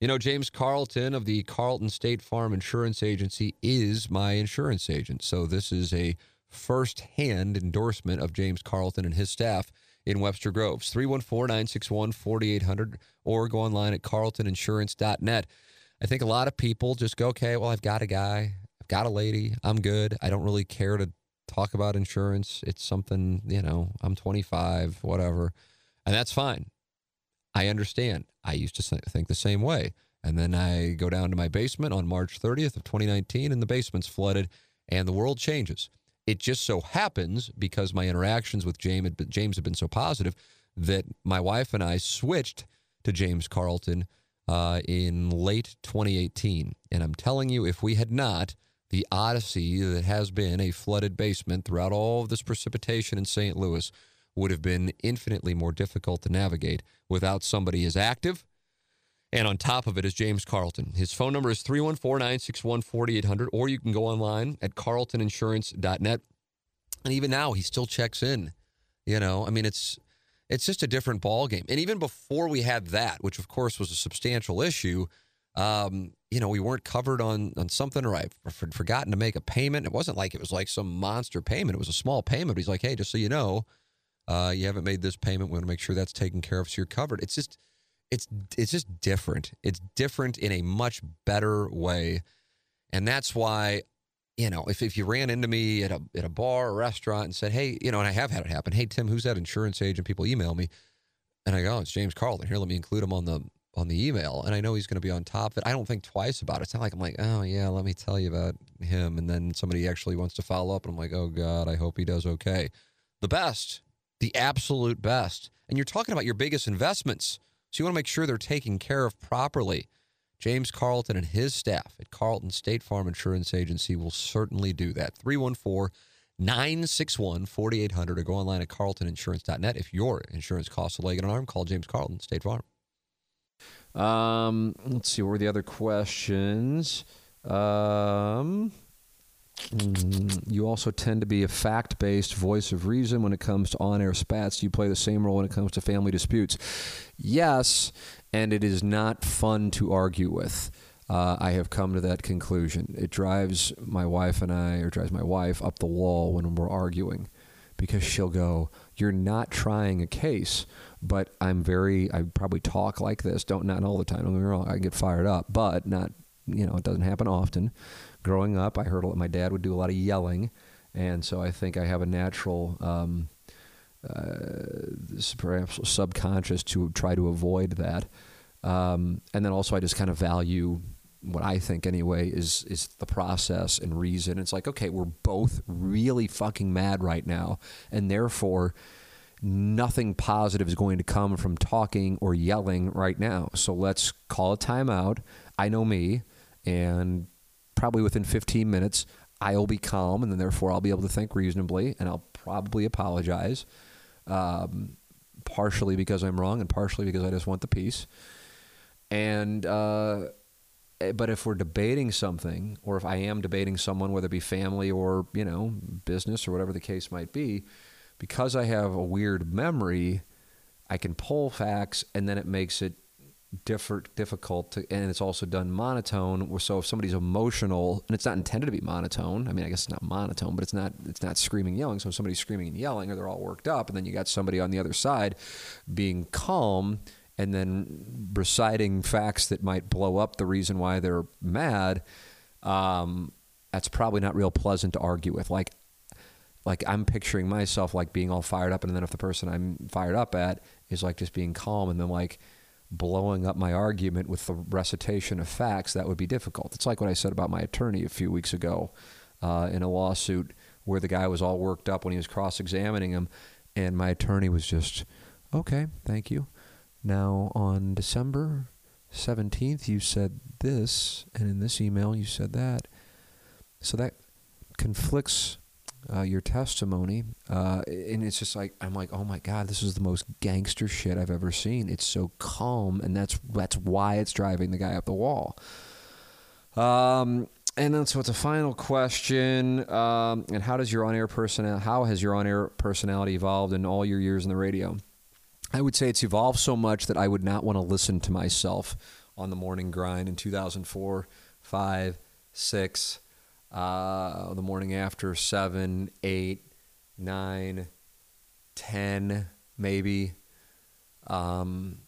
You know james carlton of the carlton state farm insurance agency is my insurance agent. So this is a first-hand endorsement of james carlton and his staff in Webster Groves. 314 961 4800 or go online at carltoninsurance.net. I think a lot of people just go, okay, well, I've got a guy, I've got a lady, I'm good. I don't really care to talk about insurance. It's something, you know, I'm 25, whatever. And that's fine. I understand. I used to think the same way. And then I go down to my basement on March 30th of 2019 and the basement's flooded and the world changes. It just so happens because my interactions with James, James have been so positive that my wife and I switched to James Carlton uh, in late 2018. And I'm telling you, if we had not, the odyssey that has been a flooded basement throughout all of this precipitation in St. Louis would have been infinitely more difficult to navigate without somebody as active and on top of it is James Carlton. His phone number is 314 961 4800, or you can go online at carltoninsurance.net. And even now, he still checks in. You know, I mean, it's It's just a different ball game. And even before we had that, which of course was a substantial issue, um, you know, we weren't covered on on something, or I had forgotten to make a payment. It wasn't like it was like some monster payment. It was a small payment. But he's like, hey, just so you know, uh, you haven't made this payment. We want to make sure that's taken care of, so you're covered. It's just, it's it's just different. It's different in a much better way, and that's why you know, if, if you ran into me at a at a bar or restaurant and said, hey, you know, and I have had it happen, hey Tim, who's that insurance agent? People email me, and I go, oh, it's James Carlton. Here, let me include him on the on the email, and I know he's going to be on top of it. I don't think twice about it. It's not like I'm like, oh yeah, let me tell you about him, and then somebody actually wants to follow up, and I'm like, oh god, I hope he does okay. The best, the absolute best, and you're talking about your biggest investments, so you want to make sure they're taken care of properly. James Carlton and his staff at Carlton State Farm Insurance Agency will certainly do that. 314 961 4800 or go online at carltoninsurance.net. If your insurance costs a leg and an arm, call James Carlton State Farm. Um, let's see, what were the other questions? Um, you also tend to be a fact based voice of reason when it comes to on air spats. You play the same role when it comes to family disputes. Yes, and it is not fun to argue with. Uh, I have come to that conclusion. It drives my wife and I, or drives my wife up the wall when we're arguing because she'll go, You're not trying a case, but I'm very, I probably talk like this. Don't, not all the time. Don't get me wrong. I get fired up, but not, you know, it doesn't happen often. Growing up, I heard my dad would do a lot of yelling. And so I think I have a natural, um, uh, perhaps subconscious to try to avoid that. Um, and then also, I just kind of value what I think anyway is is the process and reason. It's like, okay, we're both really fucking mad right now, and therefore nothing positive is going to come from talking or yelling right now. So let's call a timeout. I know me, and probably within 15 minutes, I'll be calm, and then therefore I'll be able to think reasonably, and I'll probably apologize um, partially because I'm wrong and partially because I just want the peace. And uh, eh, but if we're debating something, or if I am debating someone, whether it be family or you know business or whatever the case might be, because I have a weird memory, I can pull facts, and then it makes it different, difficult to, and it's also done monotone. So if somebody's emotional, and it's not intended to be monotone, I mean, I guess it's not monotone, but it's not, it's not screaming, yelling. So if somebody's screaming and yelling, or they're all worked up, and then you got somebody on the other side being calm and then reciting facts that might blow up the reason why they're mad. Um, that's probably not real pleasant to argue with. Like, like I'm picturing myself like being all fired up, and then if the person I'm fired up at is like just being calm, and then like blowing up my argument with the recitation of facts, that would be difficult. It's like what I said about my attorney a few weeks ago uh, in a lawsuit where the guy was all worked up when he was cross examining him, and my attorney was just, okay, thank you. Now, on December 17th, you said this, and in this email, you said that. So that conflicts uh, your testimony, uh, and it's just like I'm like, oh my god, this is the most gangster shit I've ever seen. It's so calm, and that's that's why it's driving the guy up the wall. Um, and then so it's a final question. Um, and how does your on-air personality? How has your on-air personality evolved in all your years in the radio? I would say it's evolved so much that I would not want to listen to myself on the morning grind in 2004, five, six uh, the morning after seven, eight, nine, ten, maybe. Um,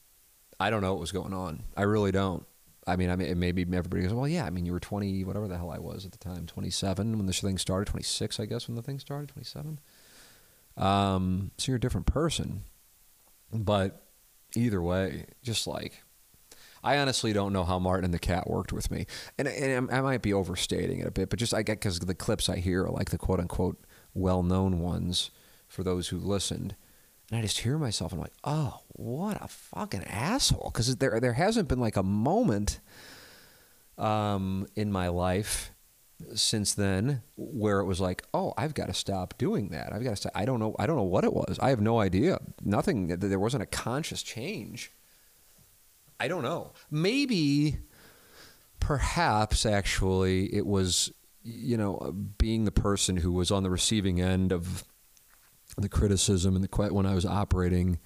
I don't know what was going on. I really don't. I mean, I mean, maybe everybody goes, well, yeah. I mean, you were 20, whatever the hell I was at the time, 27 when this thing started, 26, I guess, when the thing started, 27. Um, so you're a different person. But either way, just like I honestly don't know how Martin and the cat worked with me, and, and I might be overstating it a bit, but just I get because the clips I hear are like the quote unquote well known ones for those who listened, and I just hear myself and I'm like, oh, what a fucking asshole, because there there hasn't been like a moment um, in my life since then where it was like oh i've got to stop doing that. I've got to stop i don't know i don't know what it was. I have no idea. Nothing. There wasn't a conscious change I don't know. Maybe, perhaps, actually, it was, you know, uh, being the person who was on the receiving end of the criticism and the quite when I was operating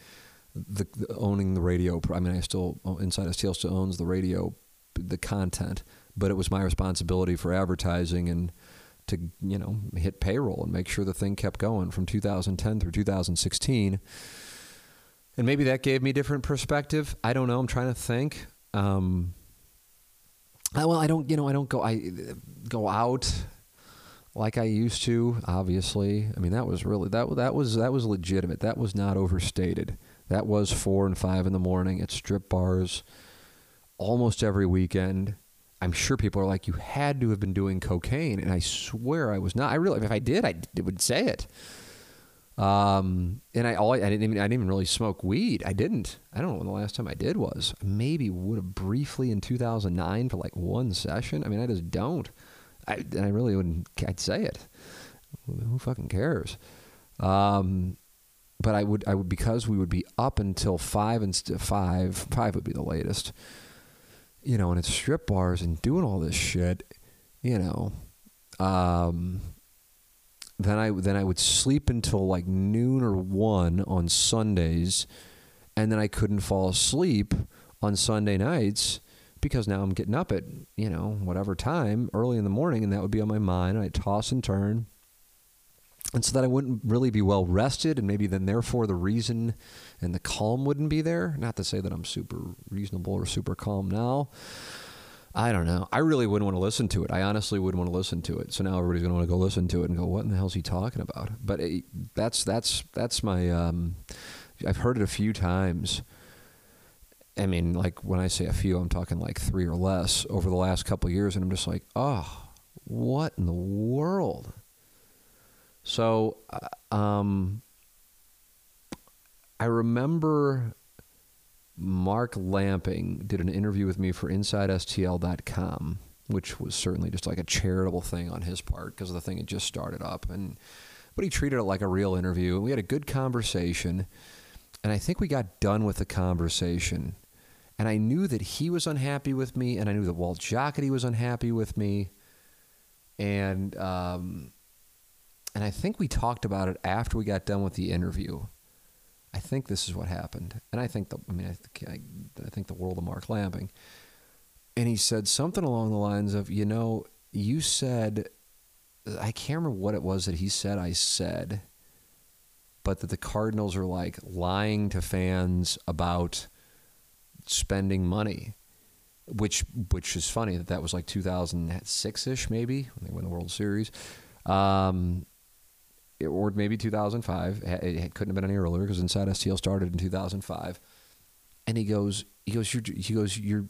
the, the owning the radio. I mean, I still oh, Inside STL still owns the radio, the content, but it was my responsibility for advertising and to you know hit payroll and make sure the thing kept going from 2010 through 2016. And maybe that gave me different perspective. I don't know. I'm trying to think. Um, I, well, I don't. You know, I don't go. I go out like I used to. Obviously, I mean that was really that that was that was legitimate. That was not overstated. That was four and five in the morning at strip bars, almost every weekend. I'm sure people are like, you had to have been doing cocaine, and I swear I was not. I really, if I did, I would say it. Um, and I all I didn't even I didn't even really smoke weed. I didn't. I don't know when the last time I did was. Maybe would have briefly in 2009 for like one session. I mean, I just don't. I and I really wouldn't. I'd say it. Who fucking cares? Um, but I would I would because we would be up until five and st- five five would be the latest you know, and it's strip bars and doing all this shit, you know, um, then I then I would sleep until like noon or one on Sundays, and then I couldn't fall asleep on Sunday nights because now I'm getting up at you know whatever time early in the morning, and that would be on my mind. I toss and turn, and so that I wouldn't really be well rested, and maybe then therefore the reason and the calm wouldn't be there. Not to say that I'm super reasonable or super calm now. I don't know. I really wouldn't want to listen to it. I honestly wouldn't want to listen to it. So now everybody's going to want to go listen to it and go, "What in the hell is he talking about?" But it, that's that's that's my. Um, I've heard it a few times. I mean, like when I say a few, I'm talking like three or less over the last couple years, and I'm just like, "Oh, what in the world?" So, uh, um, I remember Mark Lamping did an interview with me for InsideSTL.com, which was certainly just like a charitable thing on his part because the thing had just started up, and but he treated it like a real interview, and we had a good conversation. And I think we got done with the conversation, and I knew that he was unhappy with me, and I knew that Walt Jocketty was unhappy with me, and um, and I think we talked about it after we got done with the interview I think this is what happened. And I think the, I mean, I think, I, I think the world of Mark Lamping. And he said something along the lines of, you know, you said, I can't remember what it was that he said I said, but that the Cardinals are like lying to fans about spending money, which which is funny that that was like 2006 ish maybe when they won the World Series. Um, or maybe 2005. It couldn't have been any earlier because Inside STL started in 2005. And he goes, he goes, you're, he goes, you're,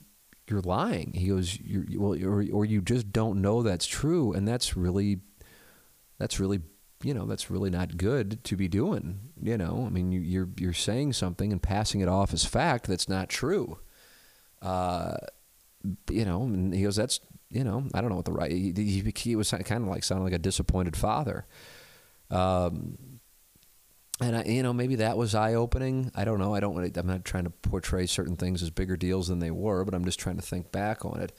you're lying. He goes, you're, well, or, or you just don't know that's true, and that's really, that's really, you know, that's really not good to be doing. You know, I mean, you, you're you're saying something and passing it off as fact that's not true. Uh, you know, and he goes, that's, you know, I don't know what the right. He, he, he was kind of like sounding like a disappointed father. Um, and I, you know, maybe that was eye opening. I don't know. I don't. I'm not trying to portray certain things as bigger deals than they were, but I'm just trying to think back on it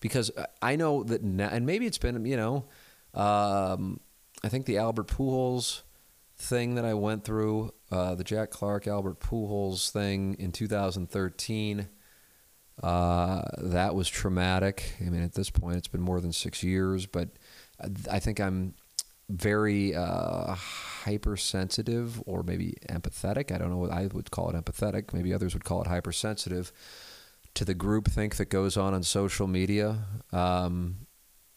because I know that, now, and maybe it's been, you know, um, I think the Albert Pujols thing that I went through, uh, the Jack Clark Albert Pujols thing in 2013. Uh, that was traumatic. I mean, at this point, it's been more than six years, but I think I'm very uh, hypersensitive or maybe empathetic. I don't know what I would call it empathetic. Maybe others would call it hypersensitive to the groupthink that goes on on social media. Um,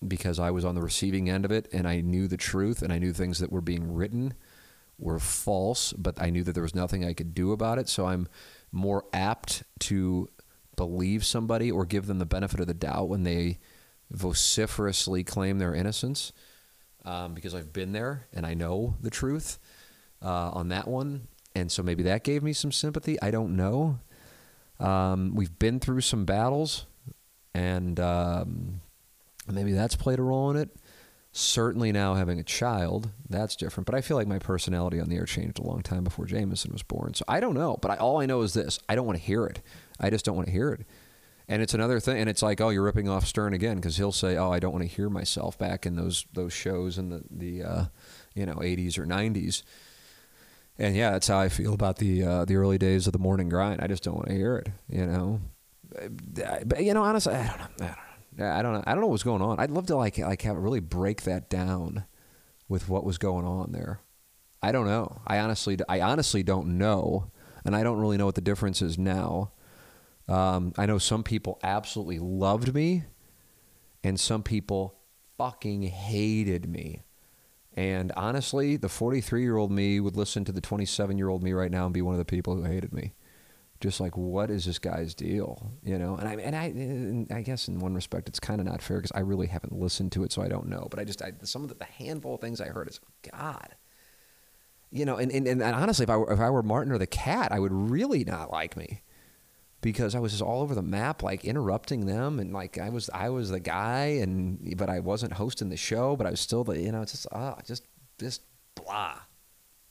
because I was on the receiving end of it and I knew the truth and I knew things that were being written were false, but I knew that there was nothing I could do about it. So I'm more apt to believe somebody or give them the benefit of the doubt when they vociferously claim their innocence um, because I've been there and I know the truth uh, on that one. And so maybe that gave me some sympathy. I don't know. Um, we've been through some battles, and um, maybe that's played a role in it. Certainly now having a child, that's different. But I feel like my personality on the air changed a long time before Jameson was born. So I don't know. But I, all I know is this I don't want to hear it. I just don't want to hear it. And it's another thing, and it's like, oh, you're ripping off Stern again because he'll say, oh, I don't want to hear myself back in those those shows in the the uh, you know 80s or 90s. And yeah, that's how I feel about the uh, the early days of the morning grind. I just don't want to hear it, you know. But you know, honestly, I don't know. I don't know. I don't know. I don't know what's going on. I'd love to like like have really break that down with what was going on there. I don't know. I honestly, I honestly don't know, and I don't really know what the difference is now. Um, I know some people absolutely loved me, and some people fucking hated me. And honestly, the 43 year old me would listen to the 27 year old me right now and be one of the people who hated me. Just like, what is this guy's deal? You know, and I and I and I guess in one respect it's kind of not fair because I really haven't listened to it, so I don't know. But I just I, some of the, the handful of things I heard is God, you know. And, and, and honestly, if I were if I were Martin or the cat, I would really not like me because I was just all over the map, like interrupting them, and like I was I was the guy, and but I wasn't hosting the show, but I was still the you know it's just ah just just blah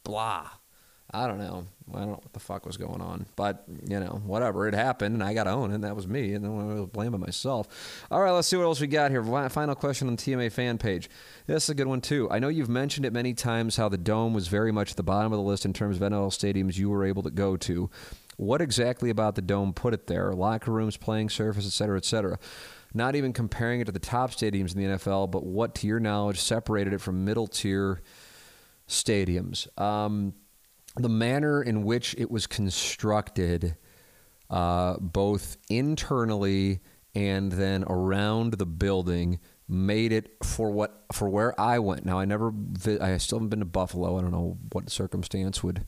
blah. I don't know. I don't know what the fuck was going on, but you know, whatever. It happened, and I got to own it. And that was me, and then I was blaming myself. All right, let's see what else we got here. Final question on the TMA fan page. This is a good one too. I know you've mentioned it many times how the dome was very much at the bottom of the list in terms of NFL stadiums you were able to go to. What exactly about the dome put it there? Locker rooms, playing surface, et cetera, et cetera. Not even comparing it to the top stadiums in the NFL, but what, to your knowledge, separated it from middle tier stadiums? Um, the manner in which it was constructed, uh, both internally and then around the building, made it for what for where I went. Now I never, I still haven't been to Buffalo. I don't know what circumstance would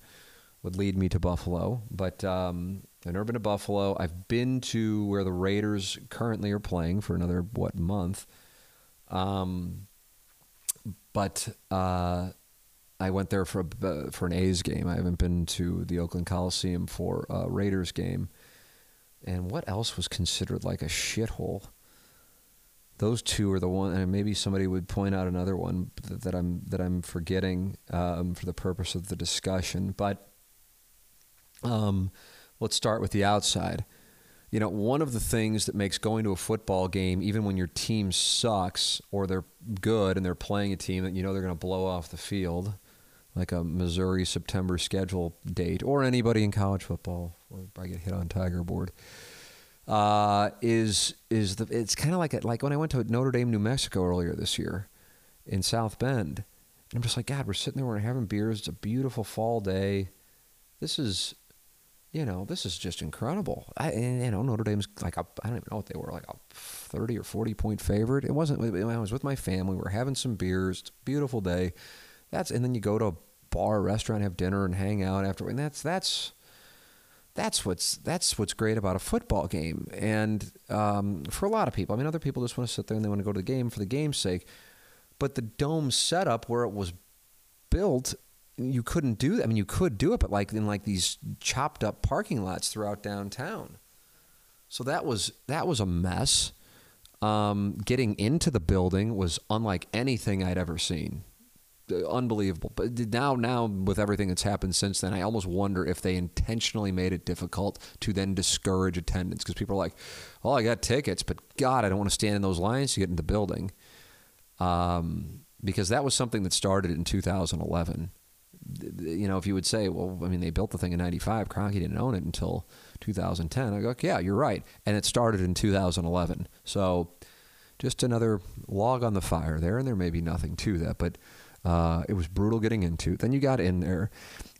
would lead me to Buffalo. But um, never been to Buffalo. I've been to where the Raiders currently are playing for another what month. Um, but uh, I went there for a, for an A's game. I haven't been to the Oakland Coliseum for a Raiders game. And what else was considered like a shithole? Those two are the one, and maybe somebody would point out another one that, that I'm that I'm forgetting um, for the purpose of the discussion. But um, let's start with the outside. You know, one of the things that makes going to a football game, even when your team sucks or they're good and they're playing a team that you know they're going to blow off the field, like a Missouri September schedule date, or anybody in college football, or I get hit on Tiger board, uh, is is the it's kind of like like when I went to Notre Dame, New Mexico earlier this year, in South Bend, and I'm just like, God, we're sitting there, we're having beers. It's a beautiful fall day. This is you know, this is just incredible. I, and, you know, Notre Dame's like, I don't even know what they were, like a 30 or 40 point favorite. It wasn't, I was with my family. We were having some beers. It's a beautiful day. That's, and then you go to a bar, restaurant, have dinner and hang out after. And that's, that's, that's what's that's what's great about a football game, and um, for a lot of people, I mean, other people just want to sit there and they want to go to the game for the game's sake. But the dome setup where it was built you couldn't do that. I mean, you could do it, but like in like these chopped up parking lots throughout downtown. So that was that was a mess. Um, getting into the building was unlike anything I'd ever seen. Uh, unbelievable. But now, now with everything that's happened since then, I almost wonder if they intentionally made it difficult to then discourage attendance because people are like, "Oh, I got tickets, but God, I don't want to stand in those lines to get in the building." Um, because that was something that started in 2011 you know, if you would say, well, I mean, they built the thing in '95. Kroenke didn't own it until 2010. I go, yeah, you're right, and it started in 2011. So, just another log on the fire there, and there may be nothing to that, but uh, it was brutal getting into. Then you got in there,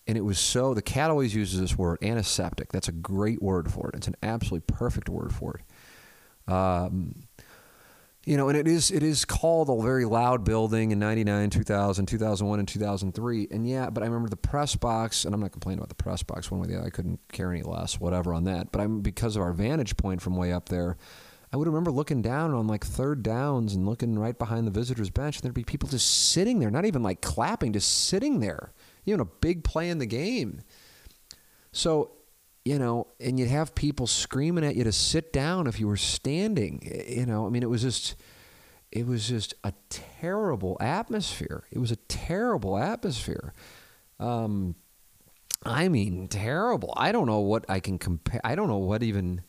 and it was so. The cat always uses this word, antiseptic. That's a great word for it. It's an absolutely perfect word for it. Um, you know, and it is it is called a very loud building in 99, 2000, 2001, and 2003. And yeah, but I remember the press box, and I'm not complaining about the press box one way or the other. I couldn't care any less, whatever on that. But I'm because of our vantage point from way up there, I would remember looking down on like third downs and looking right behind the visitors bench, and there'd be people just sitting there, not even like clapping, just sitting there. You know, a big play in the game. So you know, and you'd have people screaming at you to sit down if you were standing. You know, I mean, it was just, it was just a terrible atmosphere. It was a terrible atmosphere. Um, I mean, terrible. I don't know what I can compare. I don't know what even.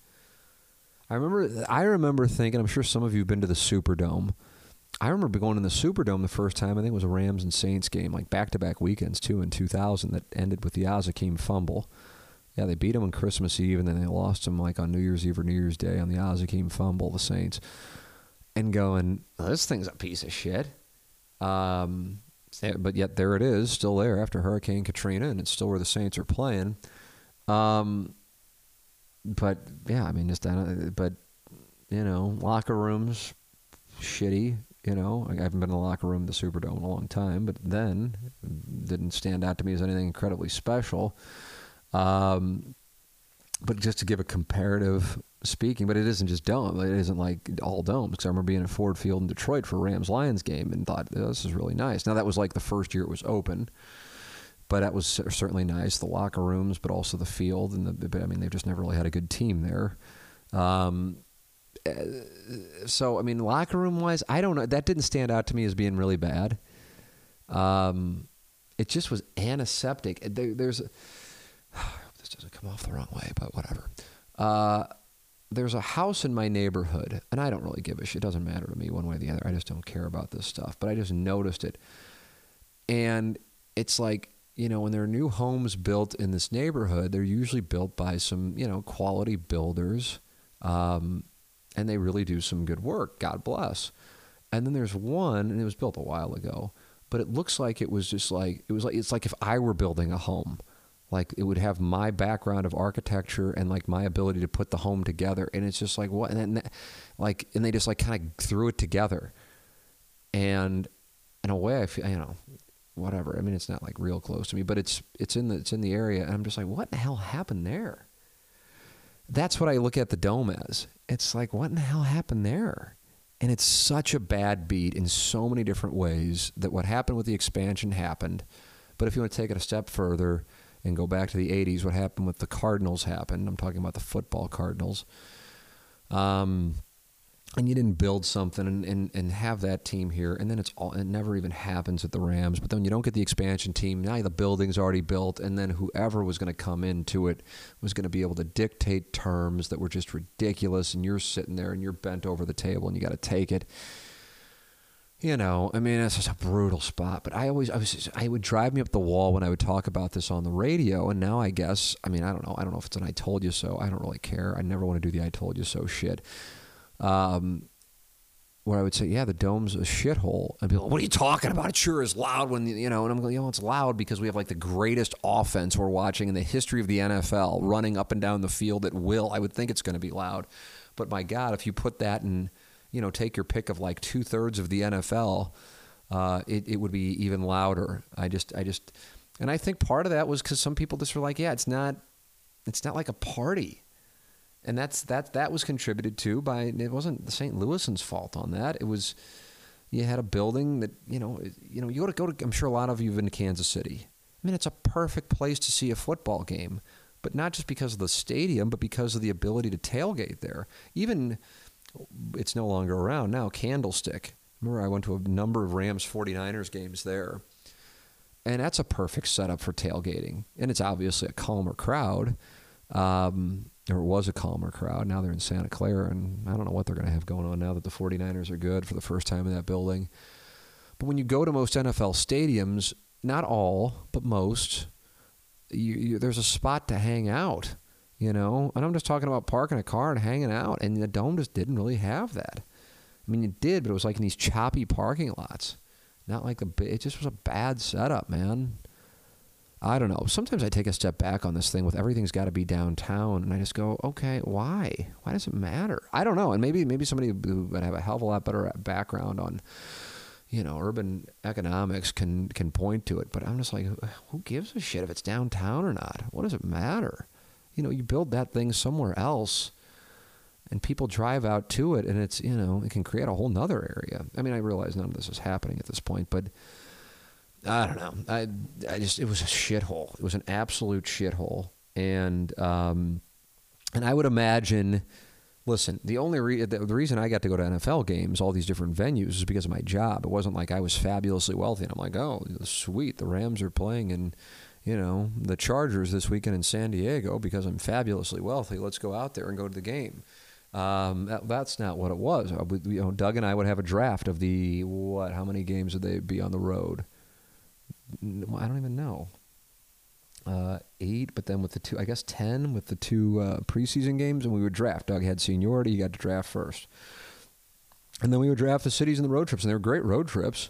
I remember. I remember thinking. I'm sure some of you have been to the Superdome. I remember going in the Superdome the first time. I think it was a Rams and Saints game, like back to back weekends too in 2000 that ended with the Az Hakim fumble. Yeah, they beat them on Christmas Eve and then they lost them like on New Year's Eve or New Year's Day on the Az Hakim fumble, the Saints. And going, this thing's a piece of shit. Um, but yet there it is, still there after Hurricane Katrina, and it's still where the Saints are playing. Um, but yeah, I mean, just but you know, locker rooms shitty. You know, I haven't been in the locker room the Superdome in a long time, but then didn't stand out to me as anything incredibly special. Um, but just to give a comparative speaking, but it isn't just dome. It isn't like all domes. Because I remember being at Ford Field in Detroit for Rams Lions game and thought oh, this is really nice. Now that was like the first year it was open, but that was certainly nice. The locker rooms, but also the field and the. I mean, they've just never really had a good team there. Um, so I mean, locker room wise, I don't know. That didn't stand out to me as being really bad. Um, it just was antiseptic. There, there's this doesn't come off the wrong way, but whatever. Uh, there's a house in my neighborhood, and I don't really give a shit. It doesn't matter to me one way or the other. I just don't care about this stuff. But I just noticed it, and it's like you know when there are new homes built in this neighborhood, they're usually built by some you know quality builders. Um, and they really do some good work. God bless. And then there's one, and it was built a while ago, but it looks like it was just like it was like it's like if I were building a home, like it would have my background of architecture and like my ability to put the home together, and it's just like what, and then like and they just like kind of threw it together, and in a way, I feel you know whatever. I mean, it's not like real close to me, but it's it's in the it's in the area, and I'm just like, what the hell happened there? That's what I look at the dome as it's like, what in the hell happened there? And it's such a bad beat in so many different ways that what happened with the expansion happened. But if you want to take it a step further and go back to the 80s, what happened with the Cardinals happened. I'm talking about the football Cardinals. Um, and you didn't build something and, and, and have that team here, and then it's all it never even happens at the Rams. But then you don't get the expansion team. Now the building's already built, and then whoever was going to come into it was going to be able to dictate terms that were just ridiculous. And you're sitting there and you're bent over the table, and you got to take it. You know, I mean, it's just a brutal spot. But I always, I was, I would drive me up the wall when I would talk about this on the radio. And now I guess, I mean, I don't know. I don't know if it's an "I told you so." I don't really care. I never want to do the "I told you so" shit um, where I would say, "Yeah, the dome's a shithole," and be like, "What are you talking about? It sure is loud." When you know, and I'm going, "You know, it's loud because we have like the greatest offense we're watching in the history of the NFL, running up and down the field at will. I would think it's going to be loud, but my God, if you put that in, you know, take your pick of like two thirds of the NFL, uh, it it would be even louder. I just, I just, and I think part of that was because some people just were like, "Yeah, it's not, it's not like a party." and that's that that was contributed to by it wasn't the St. Louisans' fault on that. It was you had a building that you know you know you go to go to. I'm sure a lot of you have been to Kansas City. I mean, it's a perfect place to see a football game, but not just because of the stadium, but because of the ability to tailgate there. Even it's no longer around now. Candlestick. Remember, I went to a number of Rams 49ers games there. And that's a perfect setup for tailgating. And it's obviously a calmer crowd. Um, was a calmer crowd. Now they're in Santa Clara, and I don't know what they're going to have going on now that the 49ers are good for the first time in that building. But when you go to most NFL stadiums, not all, but most, you, you, there's a spot to hang out, you know? And I'm just talking about parking a car and hanging out, and the Dome just didn't really have that. I mean, it did, but it was like in these choppy parking lots. Not like the, it just was a bad setup, man. I don't know. Sometimes I take a step back on this thing with everything's got to be downtown, and I just go, okay, why? Why does it matter? I don't know. And maybe maybe somebody who would have a hell of a lot better background on, you know, urban economics can can point to it. But I'm just like, who gives a shit if it's downtown or not? What does it matter? You know, you build that thing somewhere else, and people drive out to it, and it's you know, it can create a whole nother area. I mean, I realize none of this is happening at this point, but I don't know. I I just it was a shithole. It was an absolute shithole, and um, and I would imagine. Listen, the only re- the, reason I got to go to NFL games, all these different venues, is because of my job. It wasn't like I was fabulously wealthy, and I'm like, oh, sweet, the Rams are playing in, you know, the Chargers this weekend in San Diego because I'm fabulously wealthy. Let's go out there and go to the game. Um, that, that's not what it was. Uh, we, you know, Doug and I would have a draft of the what? How many games would they be on the road? I don't even know. Uh, eight, but then with the two, I guess ten with the two uh, preseason games, and we would draft. Doug had seniority; he got to draft first, and then we would draft the cities and the road trips, and they were great road trips.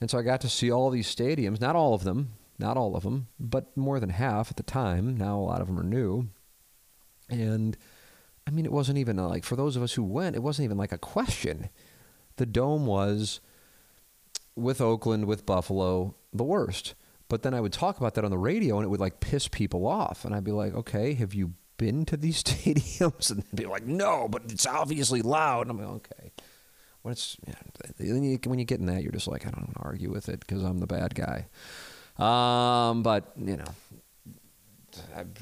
And so I got to see all these stadiums, not all of them, not all of them, but more than half at the time. Now a lot of them are new, and I mean, it wasn't even uh, like for those of us who went, it wasn't even like a question. The dome was with Oakland, with Buffalo, the worst. But then I would talk about that on the radio, and it would like piss people off. And I'd be like, "Okay, have you been to these stadiums?" And they'd be like, "No, but it's obviously loud." And I'm like, "Okay." When it's when you get in that, you're just like, I don't want to argue with it because I'm the bad guy. Um, but you know,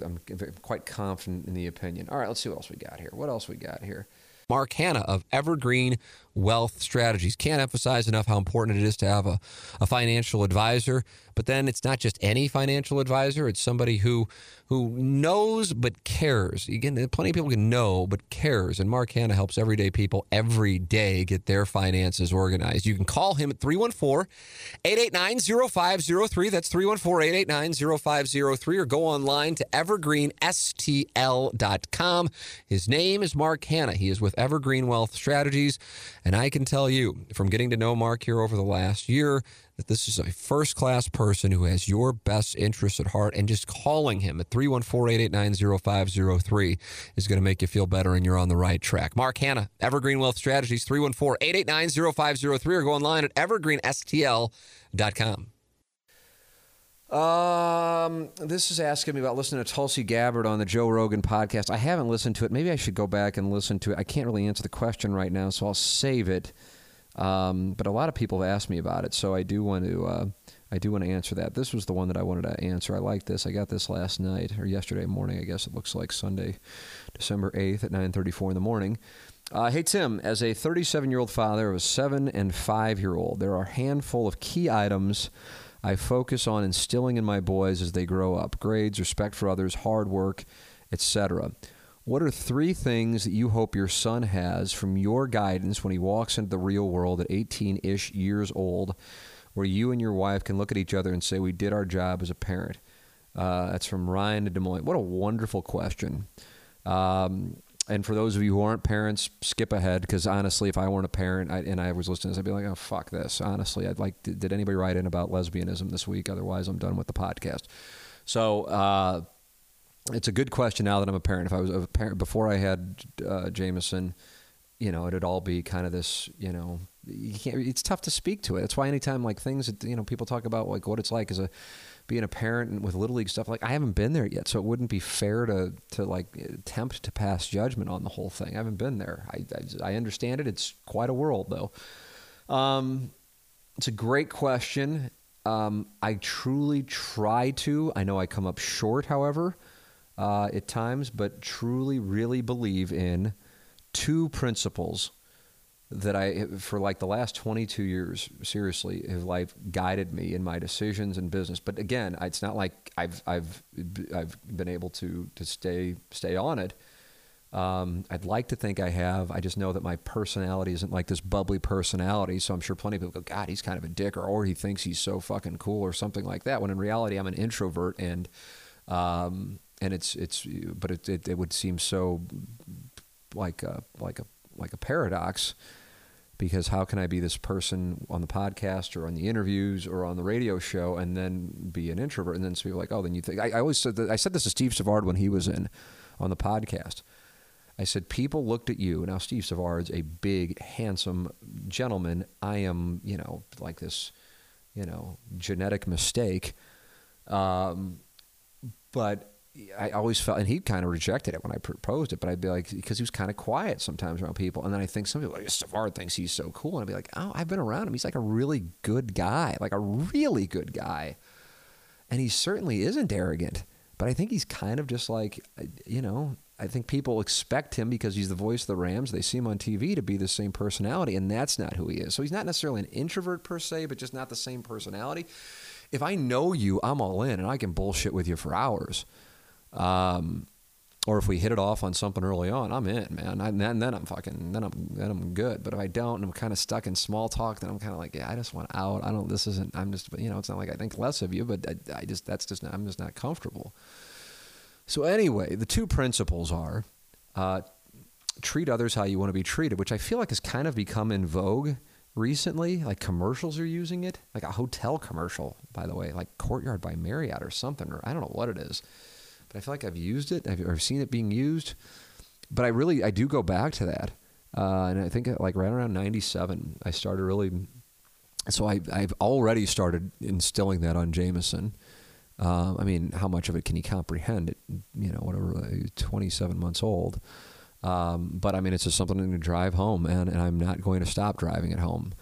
I'm quite confident in the opinion. All right, let's see what else we got here. What else we got here? Mark Hanna of Evergreen Wealth Strategies. Can't emphasize enough how important it is to have a, a financial advisor. But then it's not just any financial advisor, it's somebody who who knows but cares. Again, plenty of people can know but cares. And Mark Hanna helps everyday people every day get their finances organized. You can call him at 314 889 0503. That's 314 889 0503 or go online to evergreenstl.com. His name is Mark Hanna. He is with Evergreen Wealth Strategies. And I can tell you from getting to know Mark here over the last year that this is a first class person who has your best interests at heart. And just calling him at 314 889 0503 is going to make you feel better and you're on the right track. Mark Hanna, Evergreen Wealth Strategies, 314 889 0503 or go online at evergreenstl.com. Um, this is asking me about listening to Tulsi Gabbard on the Joe Rogan podcast. I haven't listened to it. Maybe I should go back and listen to it. I can't really answer the question right now, so I'll save it. Um, but a lot of people have asked me about it, so I do want to. Uh, I do want to answer that. This was the one that I wanted to answer. I like this. I got this last night or yesterday morning. I guess it looks like Sunday, December eighth at nine thirty-four in the morning. Uh, hey Tim, as a 37-year-old father of a seven and five-year-old, there are a handful of key items I focus on instilling in my boys as they grow up: grades, respect for others, hard work, etc. What are three things that you hope your son has from your guidance when he walks into the real world at 18 ish years old, where you and your wife can look at each other and say, We did our job as a parent? Uh, that's from Ryan to Des Moines. What a wonderful question. Um, and for those of you who aren't parents, skip ahead because honestly, if I weren't a parent I, and I was listening to this, I'd be like, oh, fuck this. Honestly, I'd like, did, anybody write in about lesbianism this week? Otherwise, I'm done with the podcast. So, uh, it's a good question now that I'm a parent. If I was a parent before I had uh, Jameson, you know, it'd all be kind of this, you know, you can't. It's tough to speak to it. That's why anytime like things that you know people talk about like what it's like as a being a parent and with little league stuff, like I haven't been there yet, so it wouldn't be fair to to like attempt to pass judgment on the whole thing. I haven't been there. I I, I understand it. It's quite a world though. Um, it's a great question. Um, I truly try to. I know I come up short, however uh, at times, but truly, really believe in two principles that I, for like the last 22 years, seriously, have like guided me in my decisions and business. But again, it's not like I've I've I've been able to to stay stay on it. Um, I'd like to think I have. I just know that my personality isn't like this bubbly personality. So I'm sure plenty of people go, God, he's kind of a dick, or or he thinks he's so fucking cool, or something like that. When in reality, I'm an introvert and. Um, and it's it's but it, it, it would seem so like a like a like a paradox because how can I be this person on the podcast or on the interviews or on the radio show and then be an introvert and then so people like oh then you think I, I always said that I said this to Steve Savard when he was in on the podcast. I said people looked at you now Steve Savard's a big handsome gentleman. I am you know like this you know genetic mistake, um, but I always felt, and he kind of rejected it when I proposed it, but I'd be like, because he was kind of quiet sometimes around people. And then I think some people like, Savard thinks he's so cool. And I'd be like, oh, I've been around him. He's like a really good guy, like a really good guy. And he certainly isn't arrogant, but I think he's kind of just like, uh, you know, I think people expect him because he's the voice of the Rams. They see him on TV to be the same personality, and that's not who he is. So he's not necessarily an introvert per se, but just not the same personality. If I know you, I'm all in, and I can bullshit with you for hours. Um, or if we hit it off on something early on, I'm in, man. I, and then, I'm fucking, then I'm, then I'm good. But if I don't, and I'm kind of stuck in small talk, then I'm kind of like, yeah, I just want out. I don't. This isn't. I'm just, you know, it's not like I think less of you, but I, I just, that's just, I'm just not comfortable. So anyway, the two principles are uh, treat others how you want to be treated, which I feel like has kind of become in vogue recently. Like commercials are using it, like a hotel commercial, by the way, like Courtyard by Marriott or something, or I don't know what it is but I feel like I've used it. I've, I've seen it being used, but I really I do go back to that, uh, and I think like right around '97, I started really. So I, I've already started instilling that on Jameson. Uh, I mean, how much of it can he comprehend? It, you know, whatever, 27 months old. Um, but I mean, it's just something to drive home, and, and I'm not going to stop driving at home.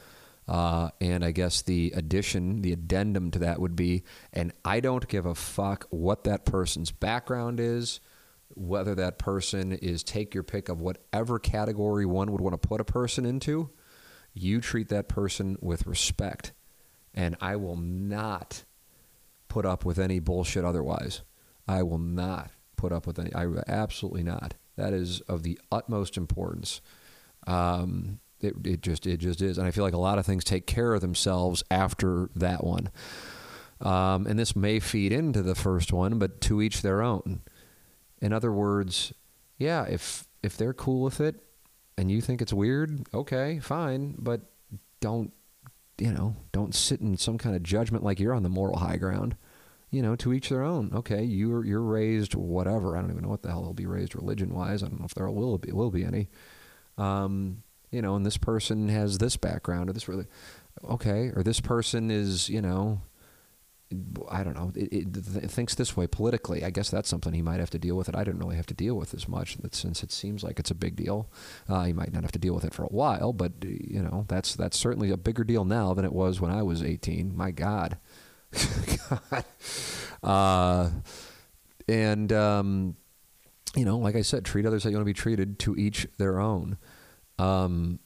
Uh, and I guess the addition, the addendum to that would be, and I don't give a fuck what that person's background is, whether that person is take your pick of whatever category one would want to put a person into. You treat that person with respect, and I will not put up with any bullshit otherwise. I will not put up with any. I absolutely not. That is of the utmost importance. Um, it, it just it just is, and I feel like a lot of things take care of themselves after that one. Um, and this may feed into the first one, but to each their own. In other words, yeah, if if they're cool with it, and you think it's weird, okay, fine, but don't you know don't sit in some kind of judgment like you're on the moral high ground you know, to each their own. Okay, you're you're raised whatever. I don't even know what the hell they'll be raised religion wise. I don't know if there will be will be any. Um, you know, and this person has this background or this really, okay, or this person is, you know, I don't know, it, it, it, thinks this way politically. I guess that's something he might have to deal with. It I didn't really have to deal with as much since it seems like it's a big deal. Uh, he might not have to deal with it for a while, but you know, that's that's certainly a bigger deal now than it was when I was 18. My God, God, uh, and um, you know, like I said, treat others how you want to be treated. To each their own. Um,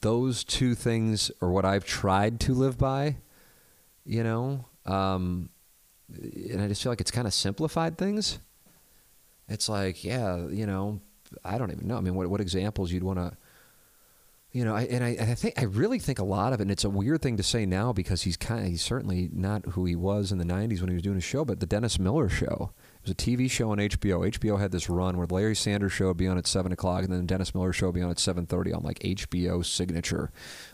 those two things are what I've tried to live by, you know. Um, and I just feel like it's kind of simplified things. It's like, yeah, you know, I don't even know. I mean, what what examples you'd want to, you know? I, and I, I think I really think a lot of it. And it's a weird thing to say now because he's kind of he's certainly not who he was in the '90s when he was doing his show. But the Dennis Miller show, was a TV show on HBO. HBO had this run where Larry Sanders show would be on at seven o'clock, and then Dennis Miller show would be on at seven thirty on like HBO Signature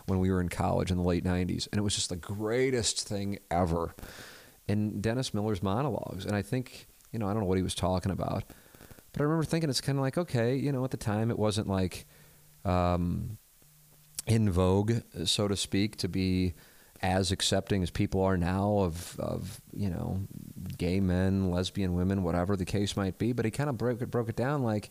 when we were in college in the late '90s, and it was just the greatest thing ever. And Dennis Miller's monologues, and I think you know I don't know what he was talking about, but I remember thinking it's kind of like okay, you know, at the time it wasn't like um, in vogue, so to speak, to be as accepting as people are now of, of you know gay men, lesbian women, whatever the case might be. But he kind of broke it broke it down like,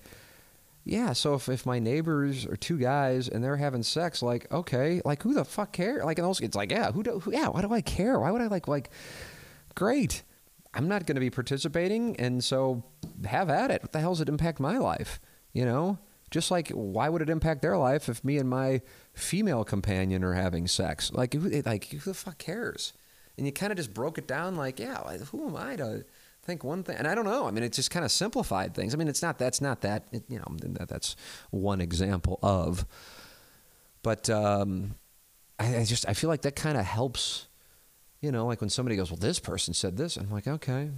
yeah. So if, if my neighbors are two guys and they're having sex, like okay, like who the fuck care? Like and also it's like yeah, who do who, yeah? Why do I care? Why would I like like? Great, I'm not going to be participating, and so have at it. What the hell does it impact my life? You know, just like why would it impact their life if me and my female companion are having sex? Like, who, like who the fuck cares? and you kind of just broke it down like, yeah, who am I to think one thing? And I don't know. I mean, it just kind of simplified things. I mean, it's not that's not that it, you know that, that's one example of, but um, I, I just I feel like that kind of helps. You know, like when somebody goes, "Well, this person said this," I'm like, "Okay,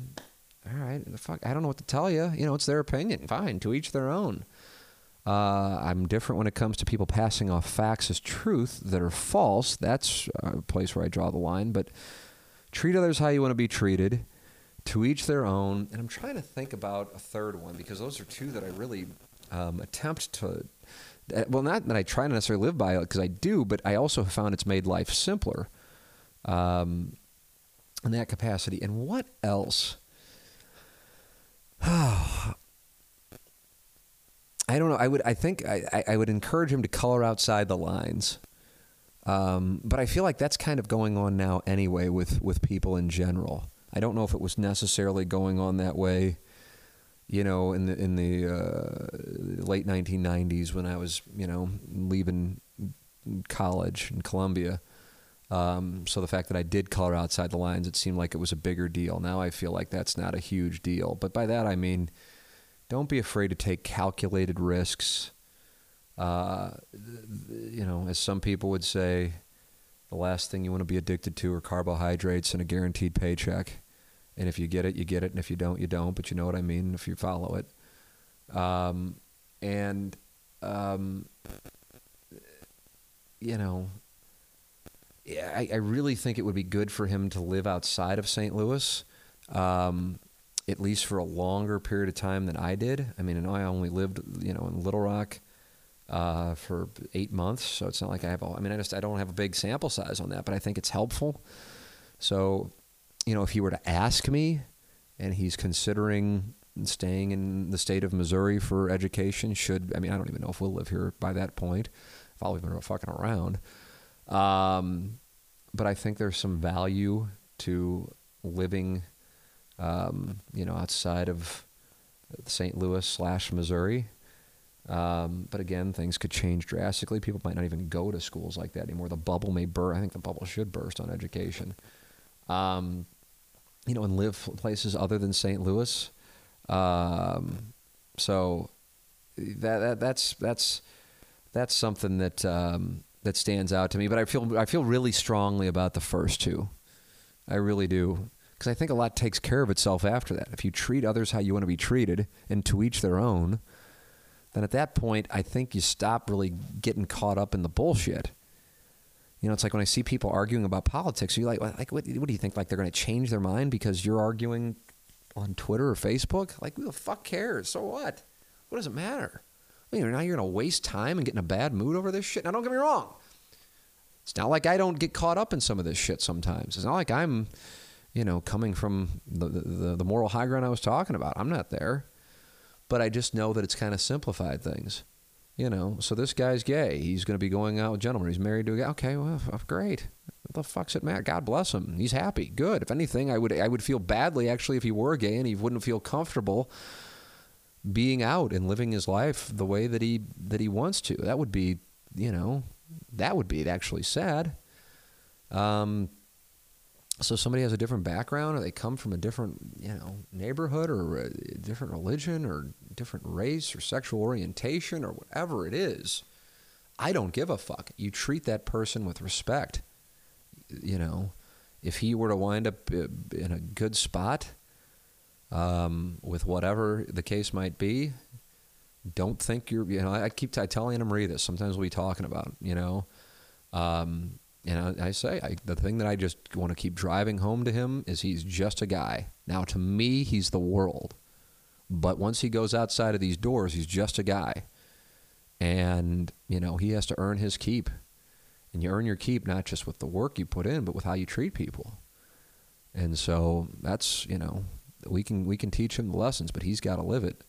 all right, the fuck, I don't know what to tell you. You know, it's their opinion. Fine, to each their own." Uh, I'm different when it comes to people passing off facts as truth that are false. That's a place where I draw the line. But treat others how you want to be treated, to each their own. And I'm trying to think about a third one because those are two that I really um, attempt to. Uh, well, not that I try to necessarily live by it because I do, but I also have found it's made life simpler um, in that capacity. And what else? I don't know. I would. I think I, I would encourage him to color outside the lines. Um, but I feel like that's kind of going on now anyway with, with people in general. I don't know if it was necessarily going on that way, you know, in the in the uh, late 1990s when I was, you know, leaving college in Columbia. Um, so the fact that I did color outside the lines, it seemed like it was a bigger deal. Now I feel like that's not a huge deal. But by that I mean, don't be afraid to take calculated risks. Uh, you know, as some people would say, the last thing you want to be addicted to are carbohydrates and a guaranteed paycheck. And if you get it, you get it, and if you don't, you don't. But you know what I mean if you follow it. Um, and um, you know, I, I, really think it would be good for him to live outside of St. Louis, um, at least for a longer period of time than I did. I mean, and I only lived, you know, in Little Rock uh, for eight months, so it's not like I have. All, I mean, I just I don't have a big sample size on that, but I think it's helpful. So, you know, if he were to ask me, and he's considering staying in the state of Missouri for education, should I mean I don't even know if we'll live here by that point. If I'll even fucking around. Um, but I think there's some value to living, um, you know, outside of St. Louis slash Missouri. Um, but again, things could change drastically. People might not even go to schools like that anymore. The bubble may burst. I think the bubble should burst on education. Um, you know, and live places other than St. Louis. Um, so that, that that's that's that's something that um, that stands out to me. But I feel I feel really strongly about the first two. I really do because I think a lot takes care of itself after that. If you treat others how you want to be treated, and to each their own, then at that point, I think you stop really getting caught up in the bullshit. You know, it's like when I see people arguing about politics, you're like, like what, what do you think? Like they're going to change their mind because you're arguing on Twitter or Facebook? Like, who the fuck cares? So what? What does it matter? you know, now you're going to waste time and get in a bad mood over this shit. Now, don't get me wrong. It's not like I don't get caught up in some of this shit sometimes. It's not like I'm, you know, coming from the, the, the moral high ground I was talking about. I'm not there. But I just know that it's kind of simplified things. You know, so this guy's gay. He's going to be going out with gentlemen. He's married to a guy. Okay, well, great. What the fuck's it matter? God bless him. He's happy. Good. If anything, I would I would feel badly actually if he were gay and he wouldn't feel comfortable being out and living his life the way that he that he wants to. That would be, you know, that would be actually sad. Um, so somebody has a different background, or they come from a different, you know, neighborhood, or a different religion, or different race, or sexual orientation, or whatever it is. I don't give a fuck. You treat that person with respect. You know, if he were to wind up uh, in a good spot, um, with whatever the case might be. Don't think you're, you know, I keep I tell Anna Marie this. Sometimes we'll be talking about, you know, um, and I, I say I, the thing that I just want to keep driving home to him is he's just a guy. Now, to me, he's the world. But once he goes outside of these doors, he's just a guy. And, you know, he has to earn his keep. And you earn your keep not just with the work you put in, but with how you treat people. And so that's, you know, we can we can teach him the lessons, but he's got to live it.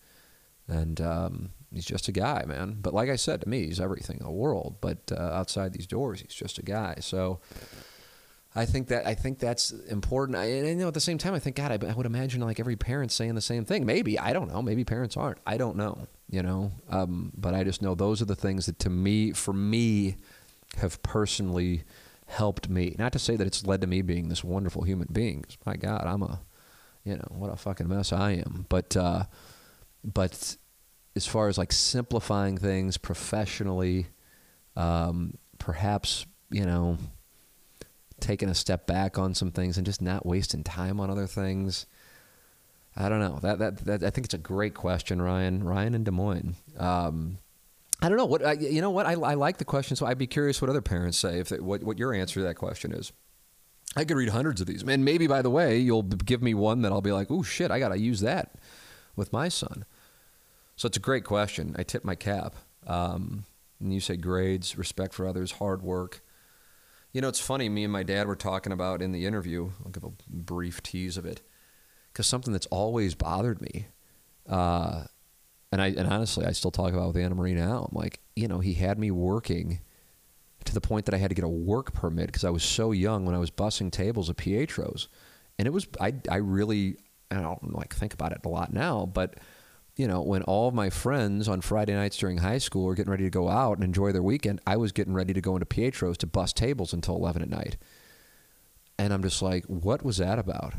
And um, he's just a guy, man. But like I said to me, he's everything in the world. But uh, outside these doors, he's just a guy. So I think that I think that's important. I, and you know, at the same time, I think God, I, I, would imagine like every parent saying the same thing. Maybe I don't know. Maybe parents aren't. I don't know. You know. Um, but I just know those are the things that to me, for me, have personally helped me. Not to say that it's led to me being this wonderful human being. My God, I'm a you know what a fucking mess I am. But uh, but as far as like simplifying things professionally, um, perhaps you know taking a step back on some things and just not wasting time on other things. I don't know. That, that, that I think it's a great question, Ryan. Ryan in Des Moines. Um, I don't know what I, you know. What I, I like the question, so I'd be curious what other parents say. If they, what what your answer to that question is. I could read hundreds of these. And maybe, by the way, you'll give me one that I'll be like, oh, shit, I got to use that with my son. So it's a great question. I tip my cap. Um, and you say grades, respect for others, hard work. You know, it's funny. Me and my dad were talking about in the interview. I'll give a brief tease of it because something that's always bothered me. Uh, and I and honestly, I still talk about with Anna Marie now. I'm like, you know, he had me working to the point that I had to get a work permit because I was so young when I was bussing tables at Pietro's, and it was I I really I don't like think about it a lot now, but you know when all of my friends on Friday nights during high school were getting ready to go out and enjoy their weekend, I was getting ready to go into Pietro's to bust tables until eleven at night, and I'm just like, what was that about?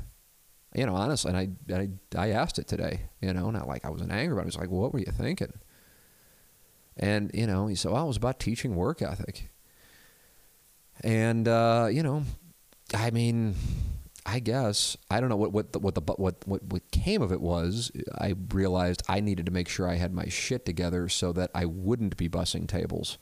you know, honestly, and I, I, I asked it today, you know, not like I wasn't angry, but I was like, what were you thinking? And, you know, he said, well, it was about teaching work ethic. And, uh, you know, I mean, I guess I don't know what what the, what the what what what came of it was. I realized I needed to make sure I had my shit together so that I wouldn't be bussing tables.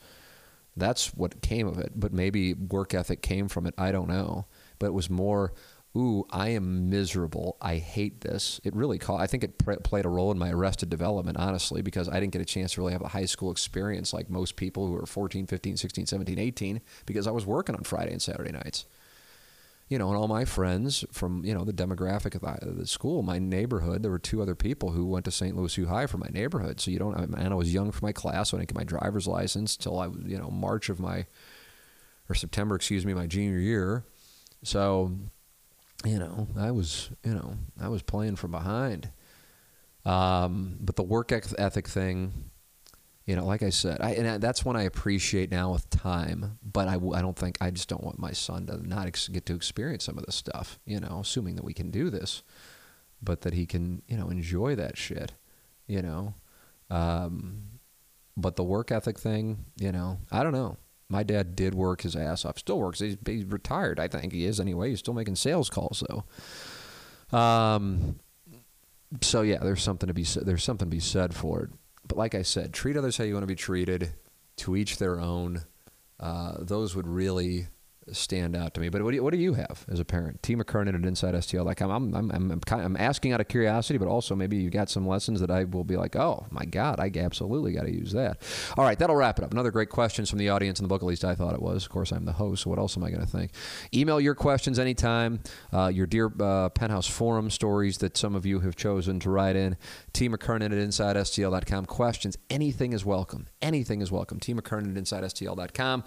That's what came of it. But maybe work ethic came from it. I don't know. But it was more, ooh, I am miserable. I hate this. It really caught. I think it pr- played a role in my arrested development, honestly, because I didn't get a chance to really have a high school experience like most people who are 14, 15, 16, 17, 18, because I was working on Friday and Saturday nights you know, and all my friends from, you know, the demographic of the, the, school, my neighborhood, there were two other people who went to St. Louis U High from my neighborhood. So you don't, and I was young for my class, so I didn't get my driver's license till I you know, March of my, or September, excuse me, my junior year. So, you know, I was, you know, I was playing from behind. Um, but the work ethic thing, you know, like I said, I, and that's when I appreciate now with time. But I, I don't think I just don't want my son to not ex- get to experience some of this stuff. You know, assuming that we can do this, but that he can, you know, enjoy that shit. You know, um, but the work ethic thing, you know, I don't know. My dad did work his ass off. Still works. He's, he's retired. I think he is anyway. He's still making sales calls though. Um. So yeah, there's something to be. There's something to be said for it but like I said, treat others how you want to be treated. To each their own. Uh, those would really stand out to me. But what do you, what do you have as a parent? T. McKernan at InsideSTL.com. I'm, I'm, I'm, I'm, kind of, I'm asking out of curiosity, but also maybe you got some lessons that I will be like, oh my God, I absolutely got to use that. All right, that'll wrap it up. Another great questions from the audience in the book, at least I thought it was. Of course, I'm the host, so what else am I going to think? Email your questions anytime, uh, your dear uh, Penthouse Forum stories that some of you have chosen to write in. T. McKernan at InsideSTL.com. Questions, anything is welcome. Anything is welcome. T. McKernan at InsideSTL.com.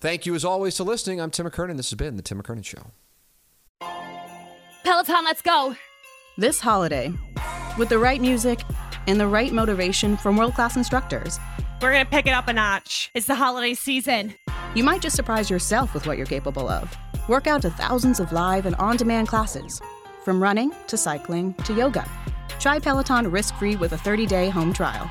Thank you as always for listening. I'm Tim McKernan. This has been The Tim McKernan Show. Peloton, let's go. This holiday, with the right music and the right motivation from world class instructors, we're going to pick it up a notch. It's the holiday season. You might just surprise yourself with what you're capable of. Work out to thousands of live and on demand classes, from running to cycling to yoga. Try Peloton risk free with a 30 day home trial.